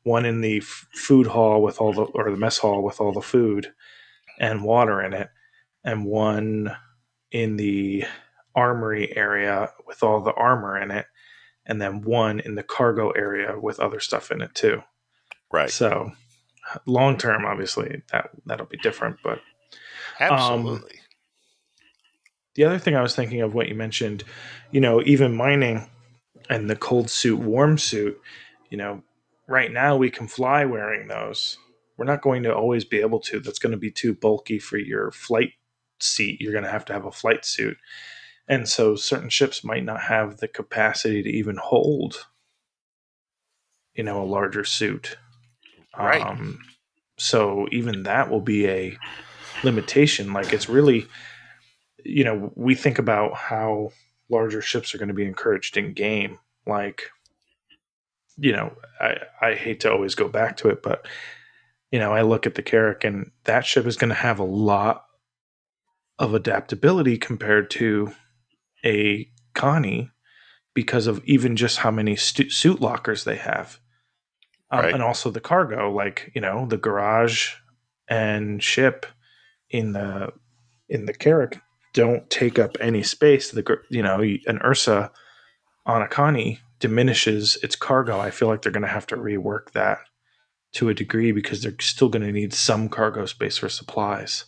One in the f- food hall with all the, or the mess hall with all the food and water in it, and one in the armory area with all the armor in it, and then one in the cargo area with other stuff in it too. Right. So, long term, obviously that that'll be different, but absolutely. Um, the other thing I was thinking of what you mentioned, you know, even mining and the cold suit, warm suit, you know, right now we can fly wearing those. We're not going to always be able to. That's going to be too bulky for your flight seat. You're going to have to have a flight suit. And so certain ships might not have the capacity to even hold, you know, a larger suit. Right. Um, so even that will be a limitation. Like it's really, you know, we think about how larger ships are going to be encouraged in game. Like, you know, I, I hate to always go back to it, but, you know, I look at the Carrack and that ship is going to have a lot of adaptability compared to a Connie because of even just how many stu- suit lockers they have. Um, Right. And also the cargo, like, you know, the garage and ship in the in the Carrack don't take up any space. The you know an Ursa on a Connie diminishes its cargo. I feel like they're going to have to rework that to a degree because they're still going to need some cargo space for supplies.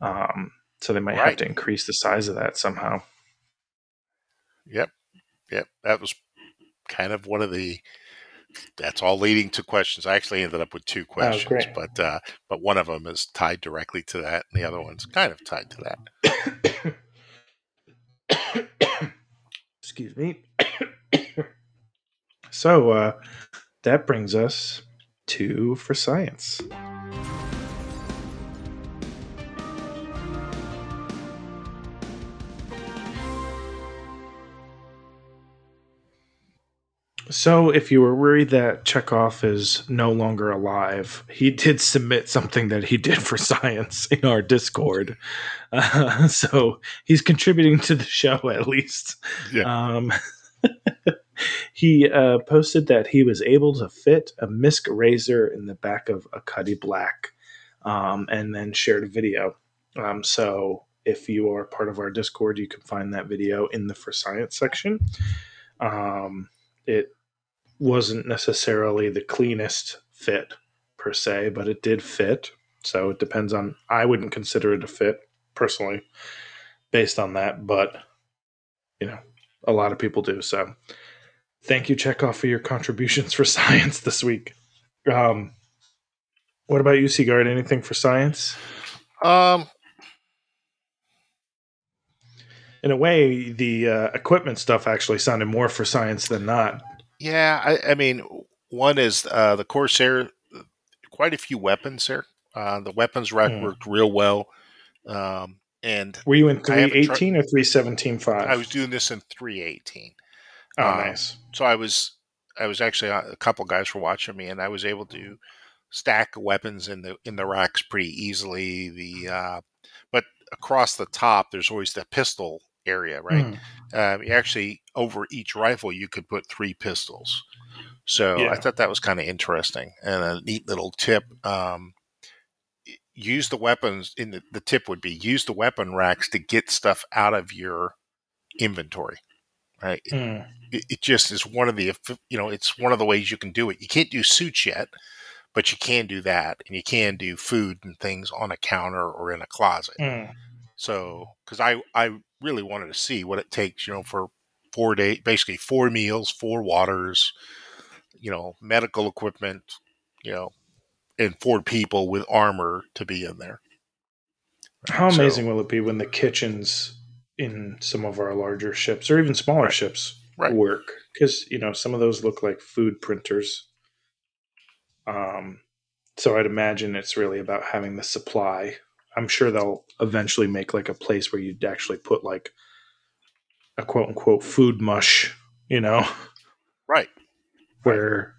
Um, so they might have to increase the size of that somehow. Yep. Yep. That was kind of one of the. That's all leading to questions. I actually ended up with two questions, Oh, but uh, but one of them is tied directly to that, and the other one's kind of tied to that. Excuse me. so uh, that brings us to for science. So, if you were worried that Chekhov is no longer alive, he did submit something that he did for science in our Discord. Uh, so, he's contributing to the show at least. Um, he uh, posted that he was able to fit a MISC razor in the back of a Cuddy Black um, and then shared a video. Um, so, if you are part of our Discord, you can find that video in the For Science section. Um, it wasn't necessarily the cleanest fit per se, but it did fit. So it depends on. I wouldn't consider it a fit personally, based on that, but you know, a lot of people do. So thank you, Chekhov, for your contributions for science this week. Um, what about you, Sigard? Anything for science? Um, In a way, the uh, equipment stuff actually sounded more for science than not. Yeah, I, I mean, one is uh, the Corsair. Quite a few weapons there. Uh, the weapons rack Hmm. worked real well, um, and Were you in haven't 318 or 317.5? I was doing this in three eighteen. Oh, um, nice. so I was I was actually uh, a couple guys were watching me, and I was able to stack weapons in the in the racks pretty easily. The uh, but across the top, there's always the pistol area, right? Mm. Um, you actually over each rifle, you could put three pistols. So Yeah. I thought that was kind of interesting and a neat little tip. Um, use the weapons in the, the tip would be use the weapon racks to get stuff out of your inventory right Mm. it, it just is one of the you know it's one of the ways you can do it you can't do suits yet but you can do that and you can do food and things on a counter or in a closet Mm. so because i i really wanted to see what it takes you know for four day basically four meals four waters you know medical equipment you know and four people with armor to be in there How So- amazing will it be when the kitchens in some of our larger ships or even smaller Right. ships Right. work? Because you know some of those look like food printers. Um, so I'd imagine it's really about having the supply. I'm sure they'll eventually make like a place where you'd actually put like a quote unquote food mush, you know, right. Where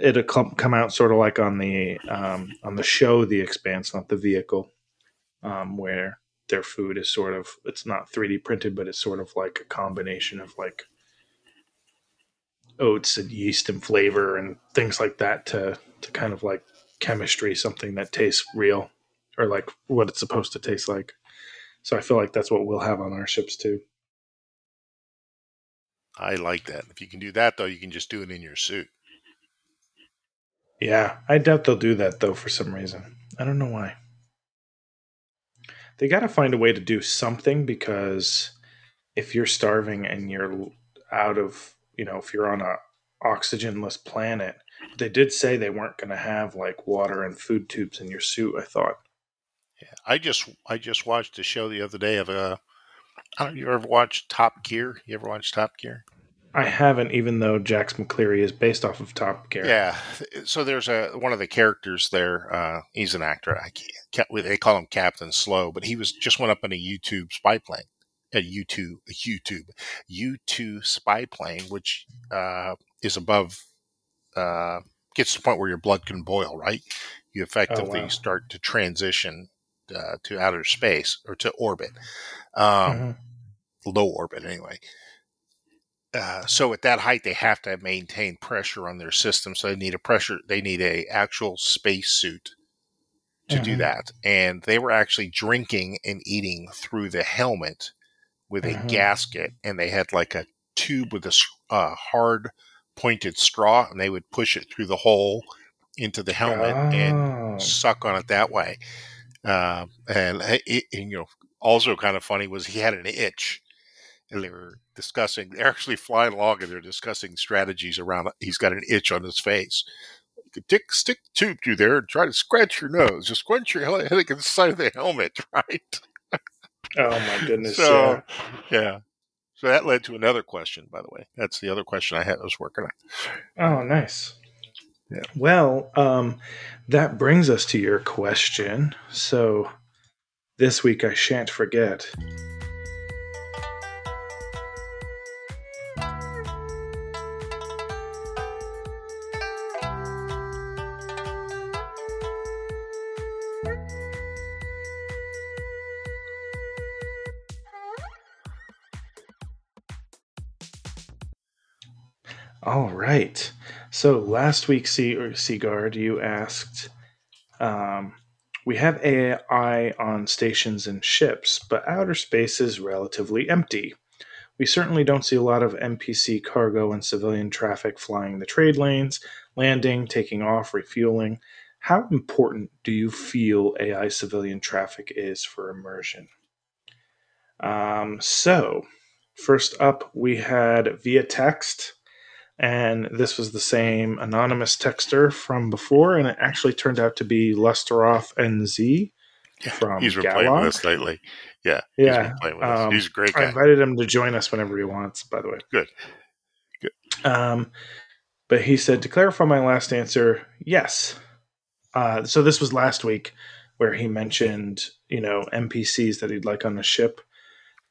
it'll come, come out sort of like on the um, on the show the expanse not the vehicle um, where their food is sort of it's not 3d printed but it's sort of like a combination of like oats and yeast and flavor and things like that to to kind of like chemistry something that tastes real or like what it's supposed to taste like so i feel like that's what we'll have on our ships too i like that if you can do that though you can just do it in your suit Yeah, I doubt they'll do that though for some reason. I don't know why. they got to find a way to do something because if you're starving and you're out of, you know, if you're on a oxygenless planet, they did say they weren't going to have like water and food tubes in your suit. I thought. Yeah, I just I just watched a show the other day of a. Uh, don't know, you ever watch Top Gear? You ever watch Top Gear? I haven't, even though Jax McCleary is based off of Top Gear. Yeah. So there's a one of the characters there. Uh, he's an actor. I can't, they call him Captain Slow, but he was just went up in a U-2 spy plane, a U-2, a U-2, U-2 spy plane, which uh, is above, uh, gets to the point where your blood can boil. Right. You effectively oh, wow. start to transition uh, to outer space or to orbit, um, mm-hmm. low orbit anyway. Uh, so at that height, they have to maintain pressure on their system. So they need a pressure. They need a actual space suit to mm-hmm. do that. And they were actually drinking and eating through the helmet with mm-hmm. a gasket, and they had like a tube with a uh, hard pointed straw, and they would push it through the hole into the helmet oh. and suck on it that way. Uh, and, it, and, you know, also kind of funny was he had an itch and they were discussing. They're actually flying along and they're discussing strategies around. He's got an itch on his face. You could stick stick tube through there and try to scratch your nose. Just squinch your head against the side of the helmet, right? oh my goodness! So yeah. yeah. So that led to another question, by the way. That's the other question I had. I was working on. Oh, nice. Yeah. Well, um, that brings us to your question. So this week I shan't forget. All right. So last week, Sigard, you asked, um, we have AI on stations and ships, but outer space is relatively empty. We certainly don't see a lot of NPC cargo and civilian traffic flying the trade lanes, landing, taking off, refueling. How important do you feel AI civilian traffic is for immersion? Um, so, first up, we had via text and this was the same anonymous texter from before, and it actually turned out to be Lesteroth NZ yeah, from He's been playing with us lately. Yeah, yeah, he's, um, he's a great guy. I invited him to join us whenever he wants. By the way, good, good. Um, but he said to clarify my last answer, yes. Uh, so this was last week where he mentioned, you know, NPCs that he'd like on the ship.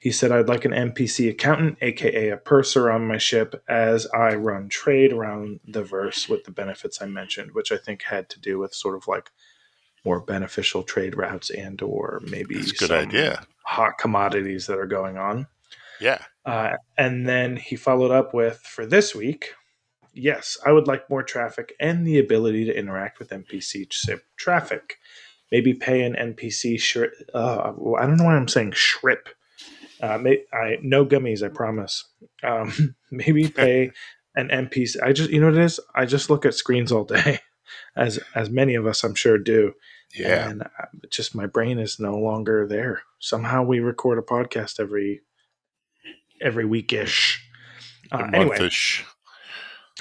He said, I'd like an NPC accountant, aka a purser, on my ship as I run trade around the verse with the benefits I mentioned, which I think had to do with sort of like more beneficial trade routes and or maybe That's good idea. hot commodities that are going on. Yeah. Uh, and then he followed up with for this week, yes, I would like more traffic and the ability to interact with NPC ship traffic. Maybe pay an NPC. Shri- uh, I don't know why I'm saying shrip uh, may, I no gummies, I promise. Um, maybe pay an NPC. I just you know what it is. I just look at screens all day, as as many of us I'm sure do. Yeah, and uh, just my brain is no longer there. Somehow we record a podcast every every weekish. Uh, anyway,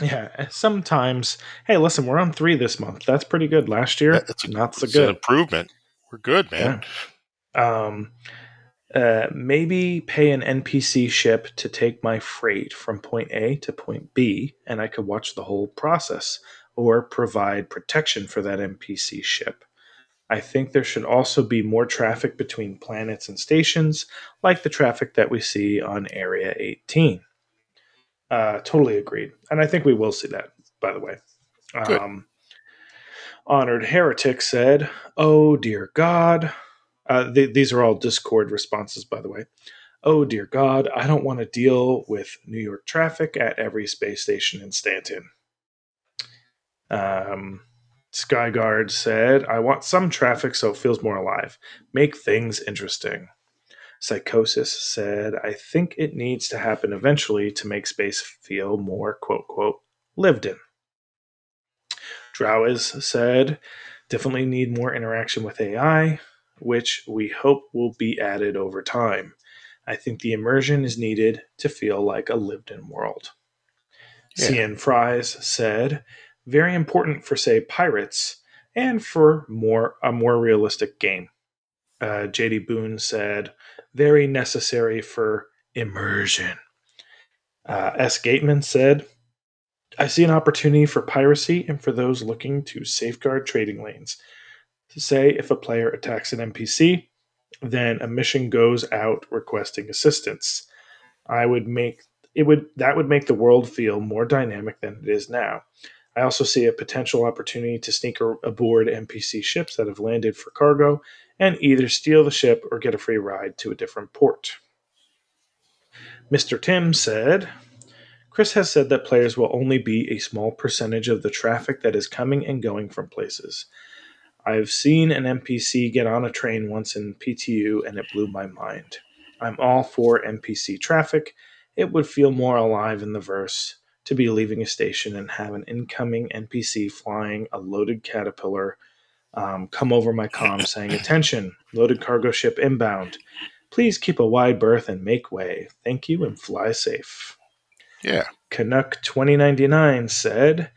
yeah. Sometimes, hey, listen, we're on three this month. That's pretty good. Last year, that's a, not so good. improvement. We're good, man. Yeah. Um, uh, maybe pay an NPC ship to take my freight from point A to point B, and I could watch the whole process, or provide protection for that NPC ship. I think there should also be more traffic between planets and stations, like the traffic that we see on Area 18. Uh, totally agreed. And I think we will see that, by the way. Um, Honored Heretic said, Oh, dear God. Uh, th- these are all Discord responses, by the way. Oh dear God, I don't want to deal with New York traffic at every space station in Stanton. Um, Skyguard said, I want some traffic so it feels more alive. Make things interesting. Psychosis said, I think it needs to happen eventually to make space feel more, quote, quote, lived in. Drowiz said, definitely need more interaction with AI. Which we hope will be added over time. I think the immersion is needed to feel like a lived in world. Yeah. CN Fries said, very important for, say, pirates and for more a more realistic game. Uh, JD Boone said, very necessary for immersion. Uh, S. Gateman said, I see an opportunity for piracy and for those looking to safeguard trading lanes. To say if a player attacks an NPC, then a mission goes out requesting assistance. I would make it would that would make the world feel more dynamic than it is now. I also see a potential opportunity to sneak aboard NPC ships that have landed for cargo and either steal the ship or get a free ride to a different port. Mr. Tim said, Chris has said that players will only be a small percentage of the traffic that is coming and going from places. I've seen an NPC get on a train once in PTU and it blew my mind. I'm all for NPC traffic. It would feel more alive in the verse to be leaving a station and have an incoming NPC flying a loaded caterpillar um, come over my comm saying, Attention, loaded cargo ship inbound. Please keep a wide berth and make way. Thank you and fly safe. Yeah. Canuck 2099 said,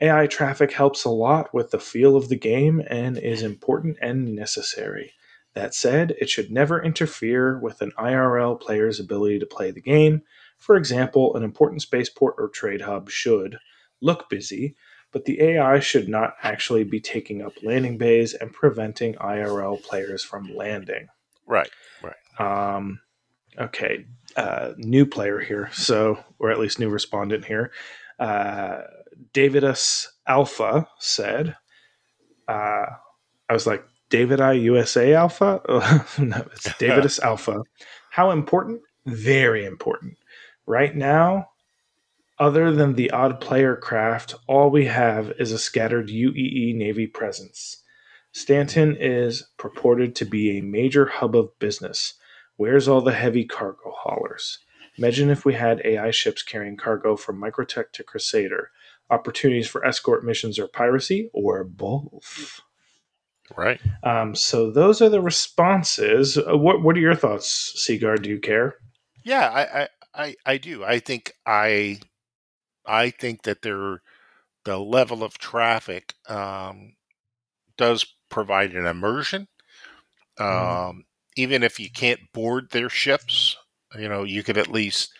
AI traffic helps a lot with the feel of the game and is important and necessary. That said, it should never interfere with an IRL player's ability to play the game. For example, an important spaceport or trade hub should look busy, but the AI should not actually be taking up landing bays and preventing IRL players from landing. Right. Right. Um, okay. Uh, new player here, so or at least new respondent here. Uh, Davidus Alpha said, uh, I was like, David I USA Alpha? no, it's Davidus Alpha. How important? Very important. Right now, other than the odd player craft, all we have is a scattered UEE Navy presence. Stanton is purported to be a major hub of business. Where's all the heavy cargo haulers? Imagine if we had AI ships carrying cargo from Microtech to Crusader opportunities for escort missions or piracy, or both. Right. Um, so those are the responses. Uh, what What are your thoughts, Sigard? Do you care? Yeah, I, I, I, I do. I think I, I think that there, the level of traffic um, does provide an immersion. Um, mm. Even if you can't board their ships, you know, you could at least,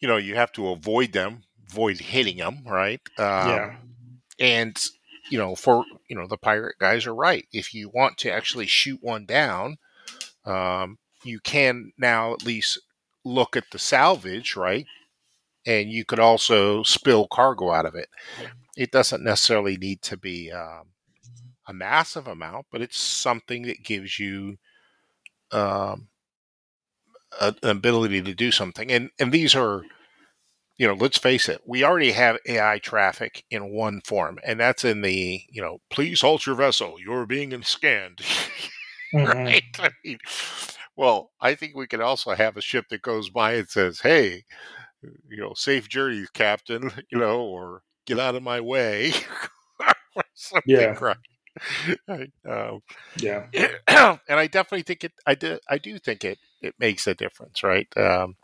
you know, you have to avoid them avoid hitting them, right? Um, yeah. And you know, for you know, the pirate guys are right. If you want to actually shoot one down, um, you can now at least look at the salvage, right? And you could also spill cargo out of it. It doesn't necessarily need to be um, a massive amount, but it's something that gives you um, a, an ability to do something. And and these are you know, let's face it, we already have AI traffic in one form, and that's in the, you know, please halt your vessel, you're being scanned. mm-hmm. right? I mean, well, I think we could also have a ship that goes by and says, hey, you know, safe journeys, Captain, you know, or get out of my way. yeah. Right? Um, yeah. and I definitely think it, I do, I do think it, it makes a difference, right? Um,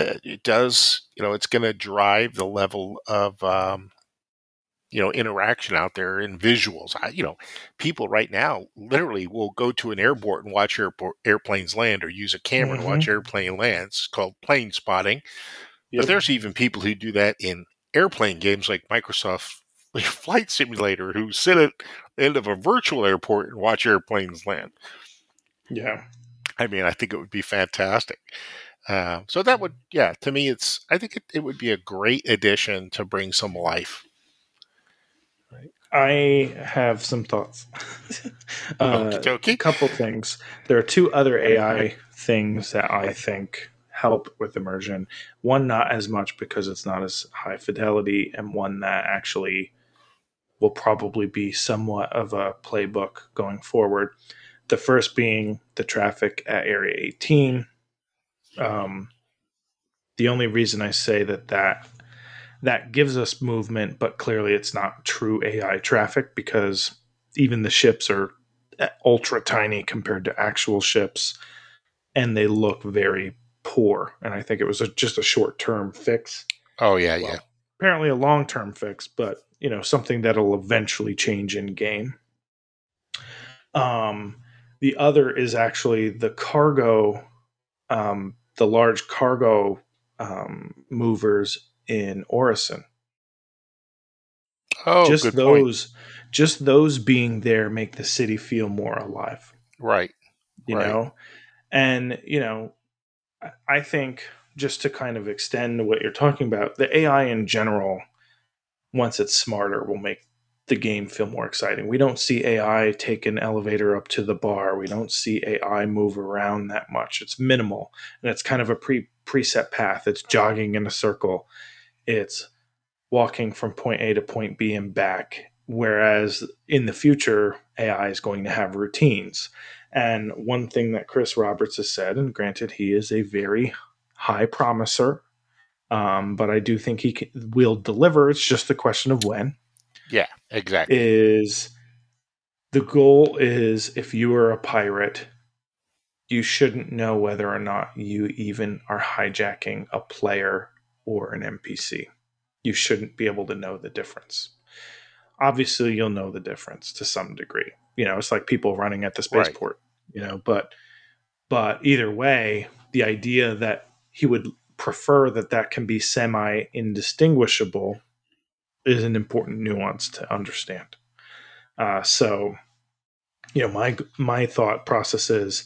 it does, you know, it's going to drive the level of, um, you know, interaction out there in visuals. I, you know, people right now literally will go to an airport and watch airport, airplanes land or use a camera mm-hmm. to watch airplane lands. It's called plane spotting. Yep. But there's even people who do that in airplane games like Microsoft Flight Simulator who sit at the end of a virtual airport and watch airplanes land. Yeah. I mean, I think it would be fantastic. Uh, so that would, yeah, to me, it's. I think it, it would be a great addition to bring some life. Right. I have some thoughts. uh, a couple things. There are two other AI things that I think help with immersion. One not as much because it's not as high fidelity, and one that actually will probably be somewhat of a playbook going forward. The first being the traffic at Area 18 um, the only reason I say that that that gives us movement, but clearly it's not true AI traffic because even the ships are ultra tiny compared to actual ships, and they look very poor. And I think it was a, just a short term fix. Oh yeah, well, yeah. Apparently a long term fix, but you know something that'll eventually change in game. Um, the other is actually the cargo, um, the large cargo um, movers in Orison. Oh, just those, point. just those being there make the city feel more alive. Right. You right. know, and you know, I think just to kind of extend what you're talking about, the AI in general, once it's smarter, will make the game feel more exciting. We don't see AI take an elevator up to the bar. We don't see AI move around that much. It's minimal and it's kind of a pre preset path. It's jogging in a circle. It's walking from point A to point B and back. Whereas in the future, AI is going to have routines. And one thing that Chris Roberts has said, and granted, he is a very high promiser, um, but I do think he can, will deliver. It's just a question of when. Yeah, exactly. Is the goal is if you are a pirate, you shouldn't know whether or not you even are hijacking a player or an NPC. You shouldn't be able to know the difference. Obviously, you'll know the difference to some degree. You know, it's like people running at the spaceport, right. you know, but but either way, the idea that he would prefer that that can be semi indistinguishable is an important nuance to understand. Uh, so, you know, my my thought process is,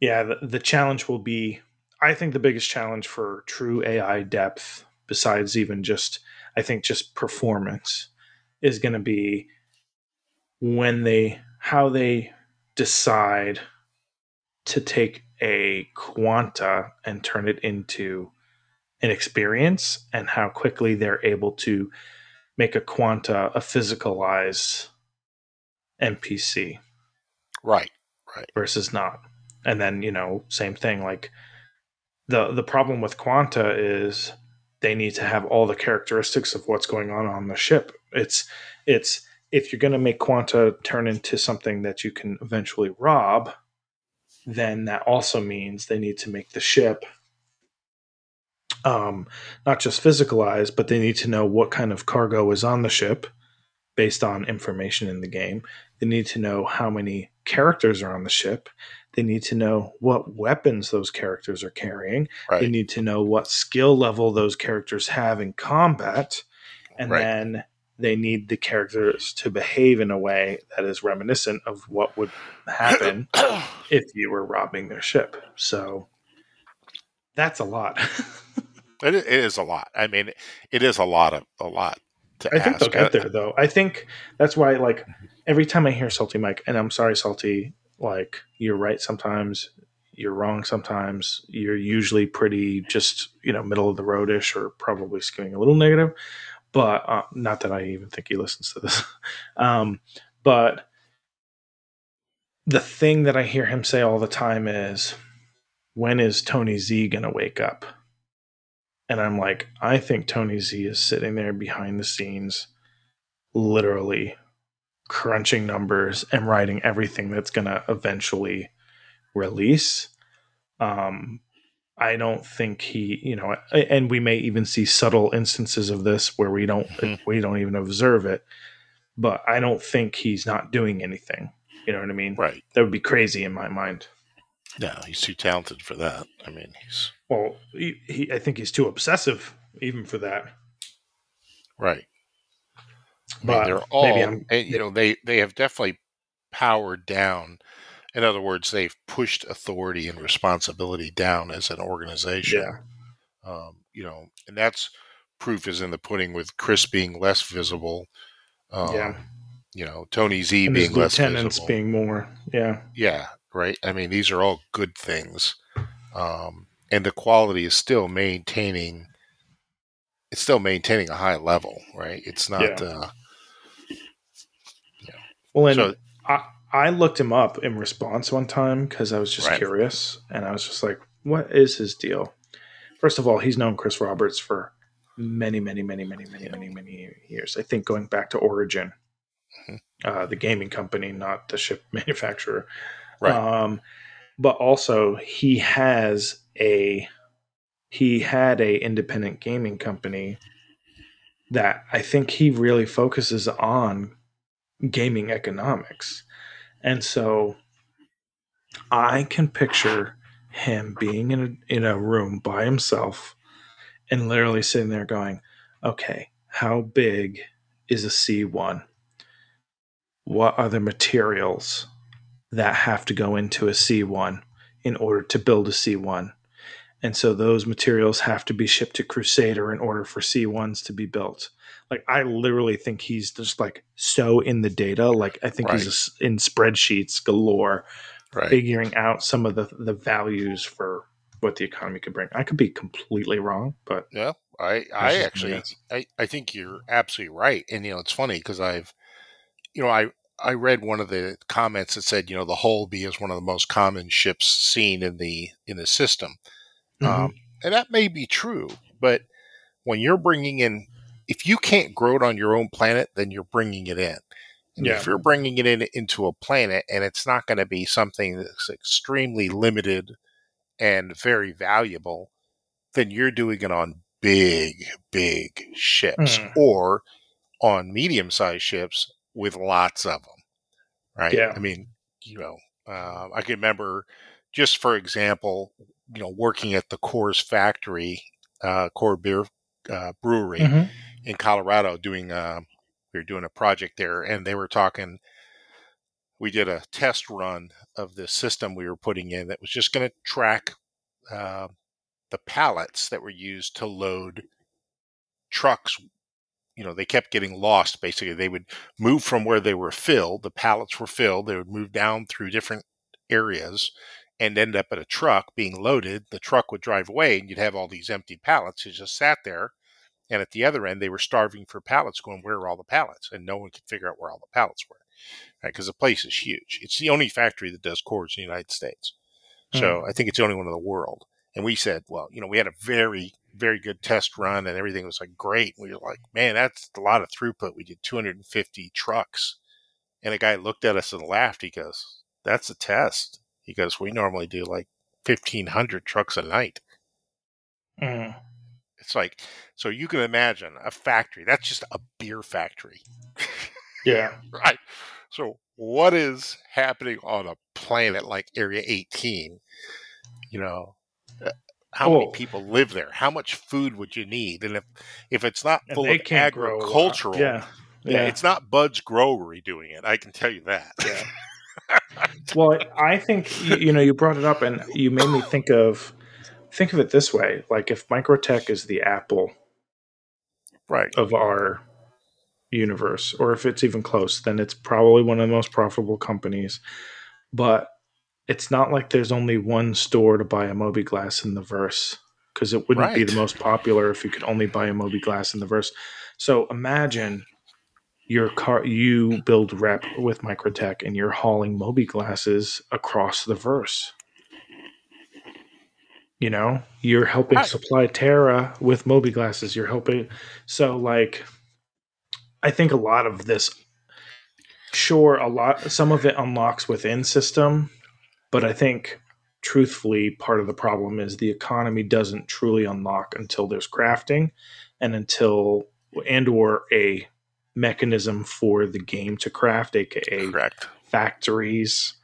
yeah, the, the challenge will be. I think the biggest challenge for true AI depth, besides even just, I think just performance, is going to be when they how they decide to take a quanta and turn it into an experience and how quickly they're able to make a quanta a physicalized NPC. Right. Right. Versus not. And then, you know, same thing like the the problem with quanta is they need to have all the characteristics of what's going on on the ship. It's it's if you're going to make quanta turn into something that you can eventually rob, then that also means they need to make the ship um, not just physicalized, but they need to know what kind of cargo is on the ship based on information in the game. They need to know how many characters are on the ship. They need to know what weapons those characters are carrying. Right. They need to know what skill level those characters have in combat. And right. then they need the characters to behave in a way that is reminiscent of what would happen if you were robbing their ship. So that's a lot. It, it is a lot. I mean, it is a lot of a lot to I ask. think they'll get there though. I think that's why, like, every time I hear Salty Mike, and I'm sorry, Salty, like, you're right sometimes, you're wrong sometimes. You're usually pretty just you know middle of the roadish, or probably skewing a little negative. But uh, not that I even think he listens to this. um, but the thing that I hear him say all the time is, "When is Tony Z gonna wake up?" And I'm like, I think Tony Z is sitting there behind the scenes, literally crunching numbers and writing everything that's going to eventually release. Um, I don't think he, you know, and we may even see subtle instances of this where we don't mm-hmm. we don't even observe it. But I don't think he's not doing anything. You know what I mean? Right. That would be crazy in my mind. No, he's too talented for that. I mean, he's well, he, he, I think he's too obsessive even for that. Right. I mean, they're all, and, you know, they they have definitely powered down. In other words, they've pushed authority and responsibility down as an organization. Yeah. Um, you know, and that's proof is in the pudding with Chris being less visible. Um, yeah. You know, Tony Z and being less visible. being more. Yeah. Yeah. Right. I mean, these are all good things. Um, and the quality is still maintaining it's still maintaining a high level, right? It's not yeah. uh yeah. Well and so, I I looked him up in response one time because I was just right. curious and I was just like, what is his deal? First of all, he's known Chris Roberts for many, many, many, many, many, many, many years. I think going back to Origin. Mm-hmm. uh, the gaming company, not the ship manufacturer. Right. Um, but also he has a he had a independent gaming company that I think he really focuses on gaming economics. And so I can picture him being in a, in a room by himself and literally sitting there going, okay, how big is a C1? What are the materials that have to go into a C1 in order to build a C1? And so those materials have to be shipped to Crusader in order for C1s to be built. Like I literally think he's just like so in the data. Like I think Right. he's in spreadsheets galore, Right. figuring out some of the the values for what the economy could bring. I could be completely wrong, but Yeah, I, I actually. I, I think you're absolutely right. And you know, it's funny because I've, you know, I, I read one of the comments that said, you know, the Hull B is one of the most common ships seen in the in the system, Mhm. um, and that may be true. But when you're bringing in, if you can't grow it on your own planet, then you're bringing it in. And Yeah. if you're bringing it in into a planet and it's not going to be something that's extremely limited and very valuable, then you're doing it on big, big ships Mm. or on medium sized ships with lots of them. Right. Yeah. I mean, you know, uh, I can remember just for example, you know, working at the Coors factory, uh, Coors Beer uh, Brewery Mhm. in Colorado doing uh, we were doing a project there and they were talking we did a test run of this system we were putting in that was just going to track uh, the pallets that were used to load trucks you know they kept getting lost basically they would move from where they were filled the pallets were filled they would move down through different areas and end up at a truck being loaded the truck would drive away and you'd have all these empty pallets that just sat there and at the other end they were starving for pallets going where are all the pallets? And no one could figure out where all the pallets were right because the place is huge. It's the only factory that does Coors in the united states. Hmm. So i think it's the only one in the world. And we said well you know we had a very very good test run and everything was like great. We were like man that's a lot of throughput. We did 250 trucks. And a guy looked at us and laughed. He goes that's a test he goes we normally do like 1500 trucks a night Mm. it's like so you can imagine a factory that's just a beer factory Yeah. right so what is happening on a planet like area 18 you know uh, how many Oh. people live there how much food would you need and if if it's not And full of can't grow a lot. agricultural Yeah. yeah, Yeah. it's not bud's growery doing it i can tell you that Yeah. well, I think you, you know you brought it up, and you made me think of think of it this way: like if Microtech is the Apple right of our universe, or if it's even close, then it's probably one of the most profitable companies. But it's not like there's only one store to buy a mobiGlas in the verse because it wouldn't be the most popular if you could only buy a mobiGlas in the verse. So imagine your car you build rep with Microtech and you're hauling Moby glasses across the verse. You know, you're helping supply Terra with Moby glasses. You're helping so like I think a lot of this sure a lot some of it unlocks within system, but I think truthfully part of the problem is the economy doesn't truly unlock until there's crafting and until and or a mechanism for the game to craft aka correct. factories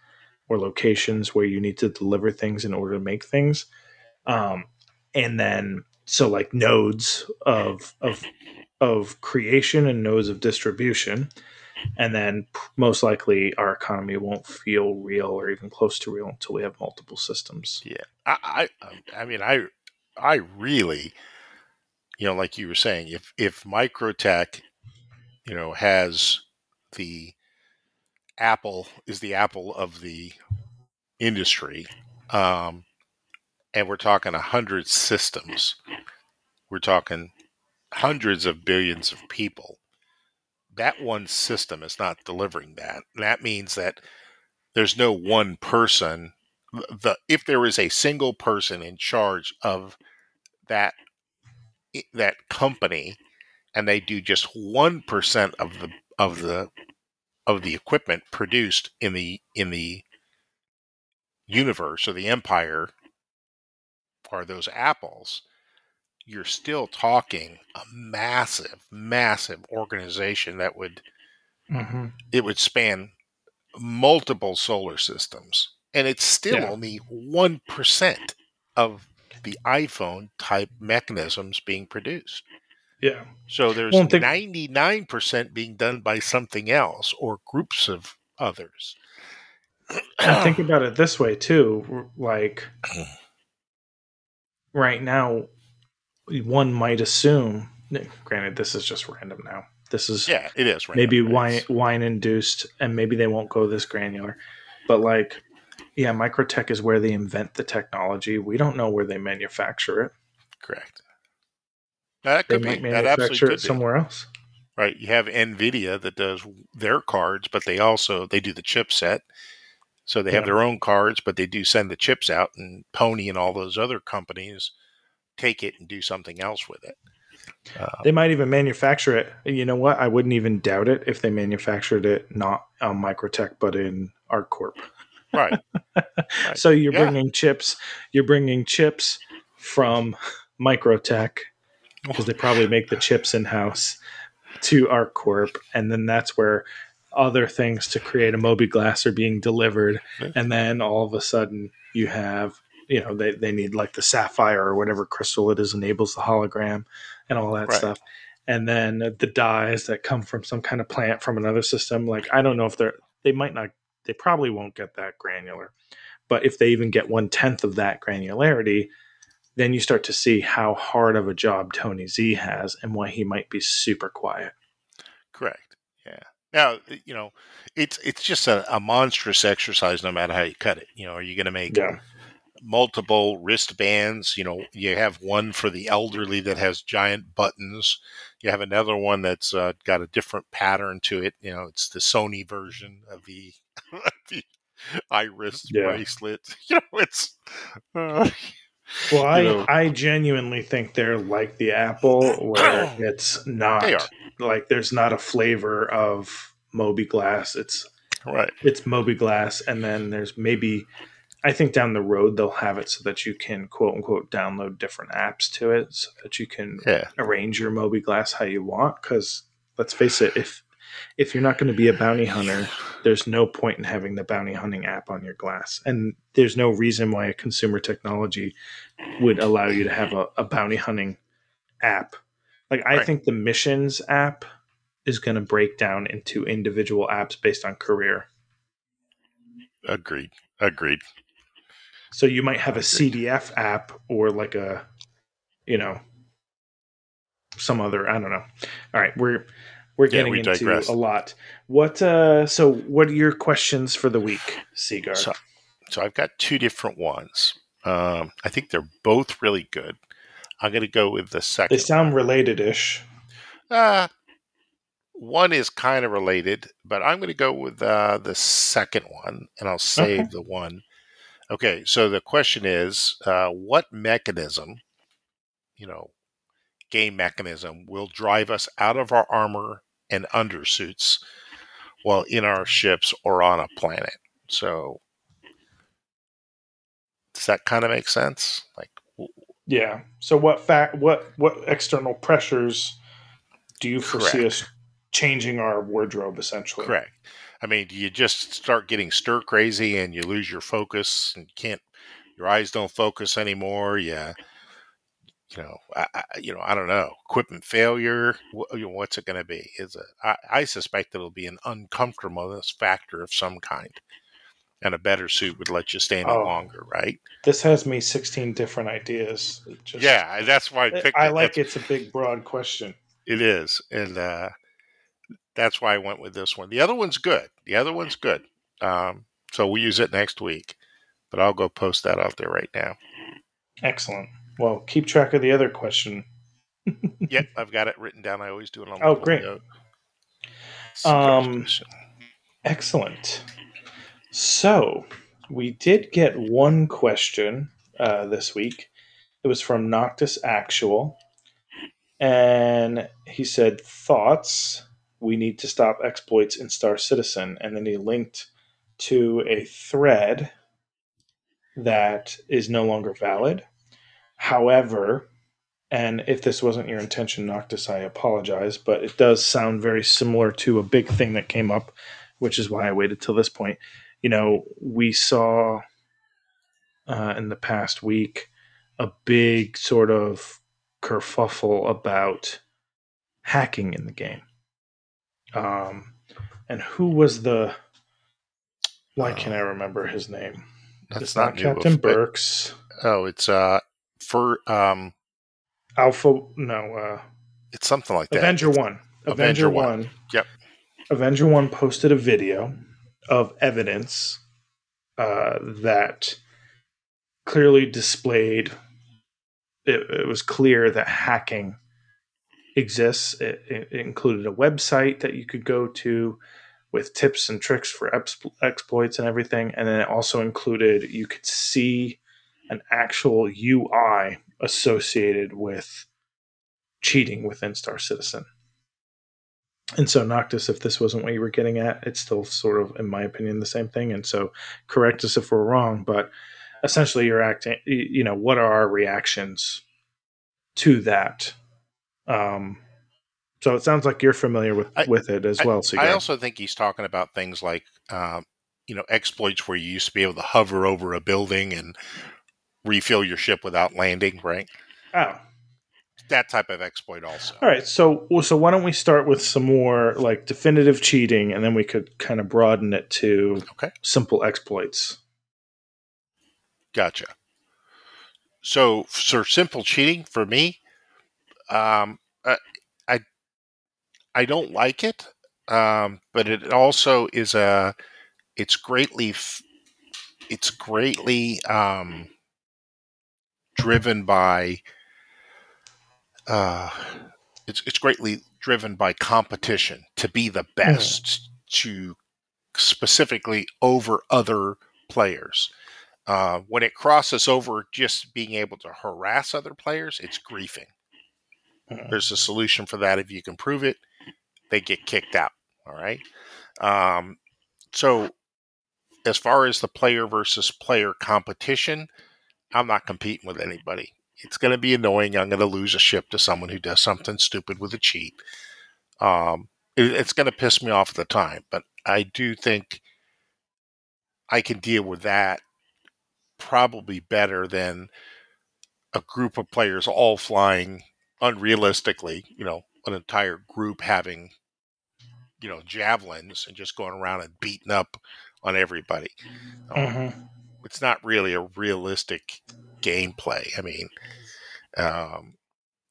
or locations where you need to deliver things in order to make things. Um, and then so like nodes of of of creation and nodes of distribution. And then most likely our economy won't feel real or even close to real until we have multiple systems. Yeah, I, I, I mean, I, I really, you know, like you were saying, if if Microtech, you know, has the Apple is the Apple of the industry, um, and we're talking a hundred systems, we're talking hundreds of billions of people. That one system is not delivering that. That means that there's no one person the if there is a single person in charge of that that company and they do just 1% of the of the of the equipment produced in the in the universe or the empire are those apples, you're still talking a massive, massive organization that would Mm-hmm. it would span multiple solar systems, and it's still Yeah. only one percent of the iPhone type mechanisms being produced. Yeah. So there's Well, think- ninety nine percent being done by something else or groups of others. Think about it this way too. Like right now, one might assume. Granted, this is just random now. This is yeah, it is. random, maybe wine wine induced, and maybe they won't go this granular. But like, yeah, Microtech is where they invent the technology. We don't know where they manufacture it. Correct. That They could might be. That absolutely manufacture could it be. somewhere else. right? You have Nvidia that does their cards, but they also they do the chipset. So they have their own cards, but they do send the chips out, and Pony and all those other companies take it and do something else with it. Uh, They might even manufacture it. You know what? I wouldn't even doubt it if they manufactured it not on Microtech but in ArcCorp. right. So you're Yeah. bringing chips. You're bringing chips from Microtech because they probably make the chips in house to ArcCorp, and then that's where other things to create a mobiGlas are being delivered, and then all of a sudden you have you know they, they need like the sapphire or whatever crystal it is enables the hologram and all that Right. stuff. And then the dyes that come from some kind of plant from another system like i don't know if they're they might not they probably won't get that granular. But if they even get one tenth of that granularity then you start to see how hard of a job tony z has and why he might be super quiet Correct. Yeah. Now you know it's it's just a, a monstrous exercise, no matter how you cut it. You know, are you going to make yeah multiple wristbands. You know, you have one for the elderly that has giant buttons. You have another one that's uh, got a different pattern to it. You know, it's the Sony version of the, the iris Yeah. bracelet. You know, it's uh, well i know. i genuinely think they're like the apple where it's not like there's not a flavor of mobiGlas it's right. it's mobiGlas, and then there's maybe I think down the road they'll have it so that you can quote unquote download different apps to it, so that you can Yeah. arrange your mobiGlas how you want. Because let's face it, if if you're not going to be a bounty hunter, there's no point in having the bounty hunting app on your glass, and there's no reason why a consumer technology would allow you to have a, a bounty hunting app. Like I Right. think the missions app is going to break down into individual apps based on career. Agreed. Agreed. So you might have a CDF app or like a, you know, some other. I don't know. All right, we're we're Yeah, getting we into digress. a lot. What? uh So, what are your questions for the week, Sigard? So, so I've got two different ones. Um, I think they're both really good. I'm going to go with the second. they sound related-ish. Uh, one is kind of related, but I'm going to go with uh, the second one, and I'll save Okay. the one. Okay, so the question is, uh, what mechanism, you know, game mechanism, will drive us out of our armor and undersuits while in our ships or on a planet? So, does that kind of make sense? Like, Yeah. So, what fact? What what external pressures do you foresee Correct. us changing our wardrobe? Essentially, Correct. I mean, do you just start getting stir crazy and you lose your focus and can't, your eyes don't focus anymore? Yeah. You know, I, I, you know, I don't know. Equipment failure. What, you know, what's it going to be? Is it? I, I suspect it'll be an uncomfortableness factor of some kind, and a better suit would let you stand it Oh. longer, right? This has me sixteen different ideas. Just- yeah, that's why I picked. I it. like That's- it's a big, broad question. It is, and uh, that's why I went with this one. The other one's good. The other one's good. Um, so we'll use it next week, but I'll go post that out there right now. Excellent. Well, keep track of the other question. Yep, I've got it written down. I always do it on. Oh, great. Um, Excellent. So we did get one question uh, this week. It was from Noctis Actual, and he said thoughts. we need to stop exploits in Star Citizen. And then he linked to a thread that is no longer valid. However, and if this wasn't your intention, Noctis, I apologize, but it does sound very similar to a big thing that came up, which is why I waited till this point. You know, we saw uh, in the past week a big sort of kerfuffle about hacking in the game. Um, and who was the? Why can't I remember his name? That's it's not not Captain Burks. Oh, it's uh for um, Alpha, no, uh, it's something like that. Avenger It's- One. Avenger Avenger One. One. Yep. Avenger One posted a video of evidence uh, that clearly displayed. It, it was clear that hacking exists. It, it included a website that you could go to with tips and tricks for exp- exploits and everything, and then it also included you could see an actual UI associated with cheating within Star Citizen. And so, Noctis, if this wasn't what you were getting at, it's still sort of, in my opinion, the same thing. And so, correct us if we're wrong, but essentially, you're acting, you know, what are our reactions to that? Um, so it sounds like you're familiar with I- with it as well. Sigard. I also think he's talking about things like, um, you know, exploits where you used to be able to hover over a building and refill your ship without landing, right? oh, That type of exploit also. all right. So, so why don't we start with some more like definitive cheating, and then we could kind of broaden it to Okay. simple exploits. Gotcha. So, for simple cheating for me, um, I, I, I don't like it, um, but it also is a, it's greatly, it's greatly um, driven by, uh, it's it's greatly driven by competition to be the best to specifically over other players. Uh, when it crosses over just being able to harass other players, it's griefing. Mhm. There's a solution for that. If you can prove it, they get kicked out. All right. Um, so, as far as the player versus player competition, I'm not competing with anybody. It's going to be annoying. I'm going to lose a ship to someone who does something stupid with a cheat. Um, it- it's going to piss me off at the time, but I do think I can deal with that probably better than a group of players all flying unrealistically, you know, an entire group having, you know, javelins and just going around and beating up on everybody. Um, Mhm. It's not really a realistic gameplay. I mean, um,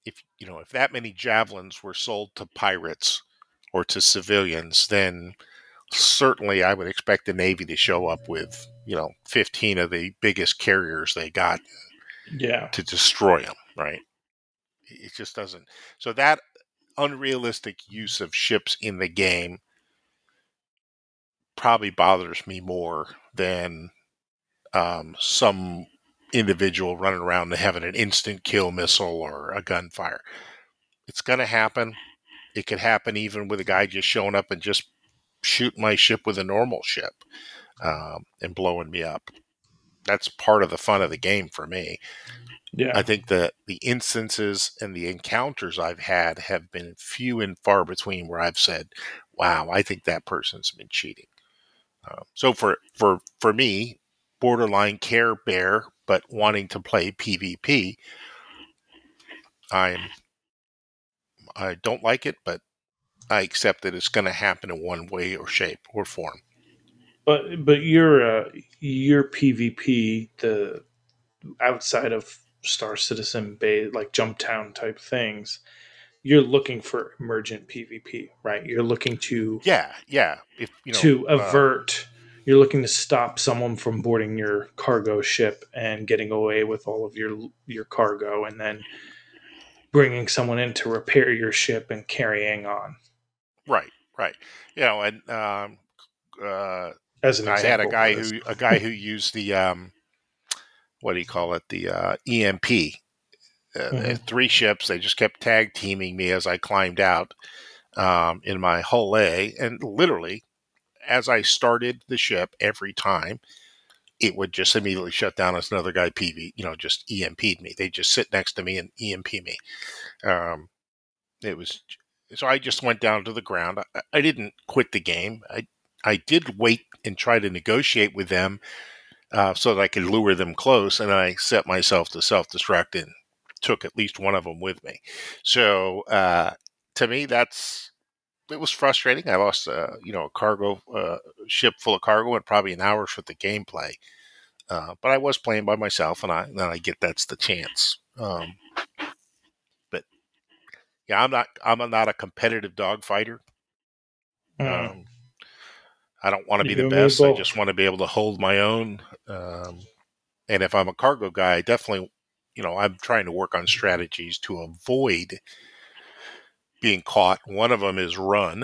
if you know, if that many javelins were sold to pirates or to civilians, then certainly I would expect the Navy to show up with, you know, 15 of the biggest carriers they got Yeah. to destroy them, right? It just doesn't. So that unrealistic use of ships in the game probably bothers me more than um, some individual running around and having an instant kill missile or a gunfire. It's going to happen. It could happen even with a guy just showing up and just shooting my ship with a normal ship um, and blowing me up. That's part of the fun of the game for me. Yeah. I think the the instances and the encounters I've had have been few and far between where I've said, "Wow, I think that person's been cheating." Uh, so for for for me, borderline care bear, but wanting to play PvP, I'm I don't like it, but I accept that it's going to happen in one way or shape or form. But but your uh, your PvP the outside of Star Citizen Bay like Jumptown type things, you're looking for emergent PvP, right? You're looking to Yeah, yeah. If you know to uh, avert. You're looking to stop someone from boarding your cargo ship and getting away with all of your your cargo, and then bringing someone in to repair your ship and carrying on. right, right. You know, and um, uh, As an I had a guy who a guy who used the um, what do you call it? The uh, EMP. Uh, had Three ships. They just kept tag teaming me as I climbed out. um, in my hull A, and literally, as I started the ship, every time it would just immediately shut down as another guy PV, you know, just EMP'd me. They just sit next to me and EMP me. Um, it was so I just went down to the ground. I, I didn't quit the game. I I did wait and try to negotiate with them uh, so that I could lure them close, and I set myself to self destruct and took at least one of them with me. So uh, to me, that's it was frustrating. I lost, uh, you know, a cargo uh, ship full of cargo and probably an hour's worth of gameplay. Uh, but I was playing by myself, and I and I get that's the chance. Um, but yeah, I'm not I'm not a competitive dog fighter. Mm. Um, I don't want to be the best. I just want to be able to hold my own. Um, and if I'm a cargo guy, I definitely, you know, I'm trying to work on strategies to avoid being caught. One of them is run.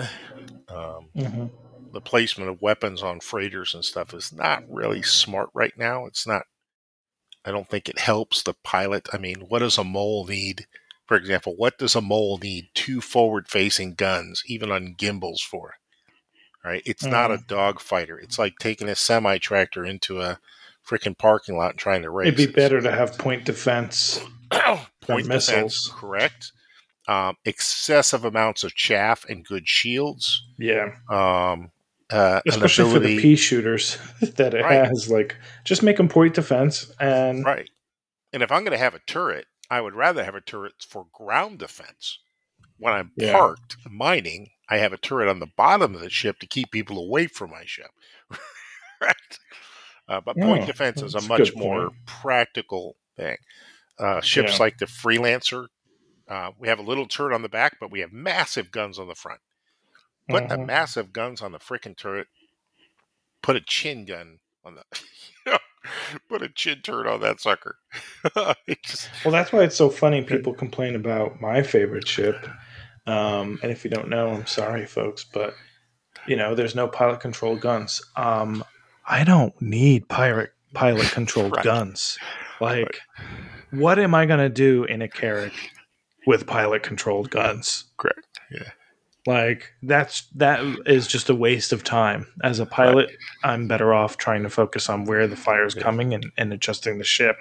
Um, Mhm. the placement of weapons on freighters and stuff is not really smart right now. It's not. I don't think it helps the pilot. I mean, what does a mole need? For example, what does a mole need two forward-facing guns, even on gimbals, for? Right? It's not a dogfighter. It's like taking a semi tractor into a freaking parking lot and trying to race. It'd be better to have point defense. point defense, missiles. correct. Um, excessive amounts of chaff and good shields. Yeah, Um, uh, especially for the pea shooters that it Right. has. Like, just make them point defense, and right? And if I'm going to have a turret, I would rather have a turret for ground defense. When I'm Yeah. parked mining, I have a turret on the bottom of the ship to keep people away from my ship. right? Uh, but point Oh, defense is a much more point. practical thing. Uh, ships Yeah. like the Freelancer, uh, we have a little turret on the back, but we have massive guns on the front. Put the Mhm. massive guns on the freaking turret. Put a chin gun on the. put a chin turret on that sucker. Just- Well, that's why it's so funny. People complain about my favorite ship, um, and if you don't know, I'm sorry, folks, but you know, there's no pilot controlled guns. Um, I don't need pirate pilot controlled Right. guns. Like, what am I gonna do in a Carrack with pilot controlled guns? Correct. Yeah. Like that's that is just a waste of time. As a pilot, I'm better off trying to focus on where the fire is Yeah. coming and, and adjusting the ship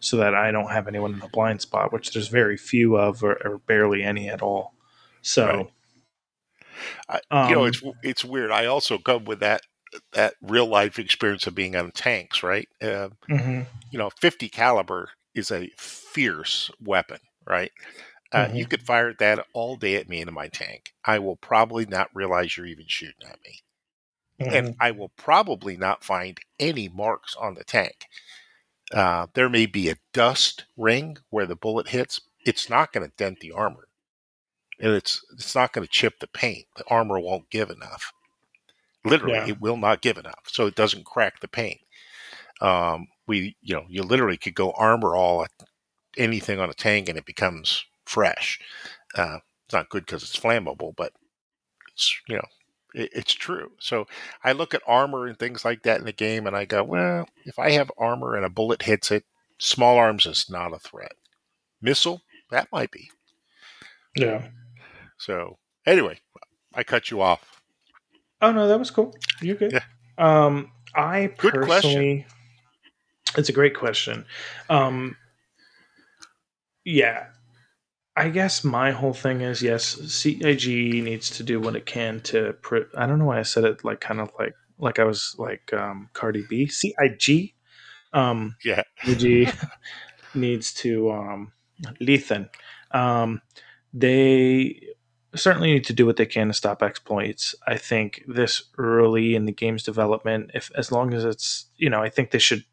so that I don't have anyone in the blind spot, which there's very few of or, or barely any at all. So Right. um, you know, it's it's weird. I also come with that that real life experience of being on tanks, right? Uh, mhm, you know, 50 caliber is a fierce weapon, right? Uh, You could fire that all day at me into my tank. I will probably not realize you're even shooting at me. and mhm, I will probably not find any marks on the tank. Uh, there may be a dust ring where the bullet hits. It's not going to dent the armor, and it's it's not going to chip the paint. The armor won't give enough. Literally, Yeah. it will not give enough, so it doesn't crack the paint. Um, we, you know, you literally could go armor all at anything on a tank, and it becomes fresh. Uh, it's not good because it's flammable, but it's you know it, it's true. So I look at armor and things like that in the game, and I go, well, if I have armor and a bullet hits it, small arms is not a threat. Missile, that might be. yeah. So anyway, I cut you off. Oh no, that was cool. You're good. Yeah. Um, I Good question. personally, it's a great question. Um, yeah, I guess my whole thing is yes, CIG needs to do what it can to. Pr- I don't know why I said it like kind of like like I was like um, Cardi B. CIG. Um, Yeah, CIG needs to um, Lethan. Um, they certainly need to do what they can to stop exploits. I think this early in the game's development, if as long as it's you know, I think they should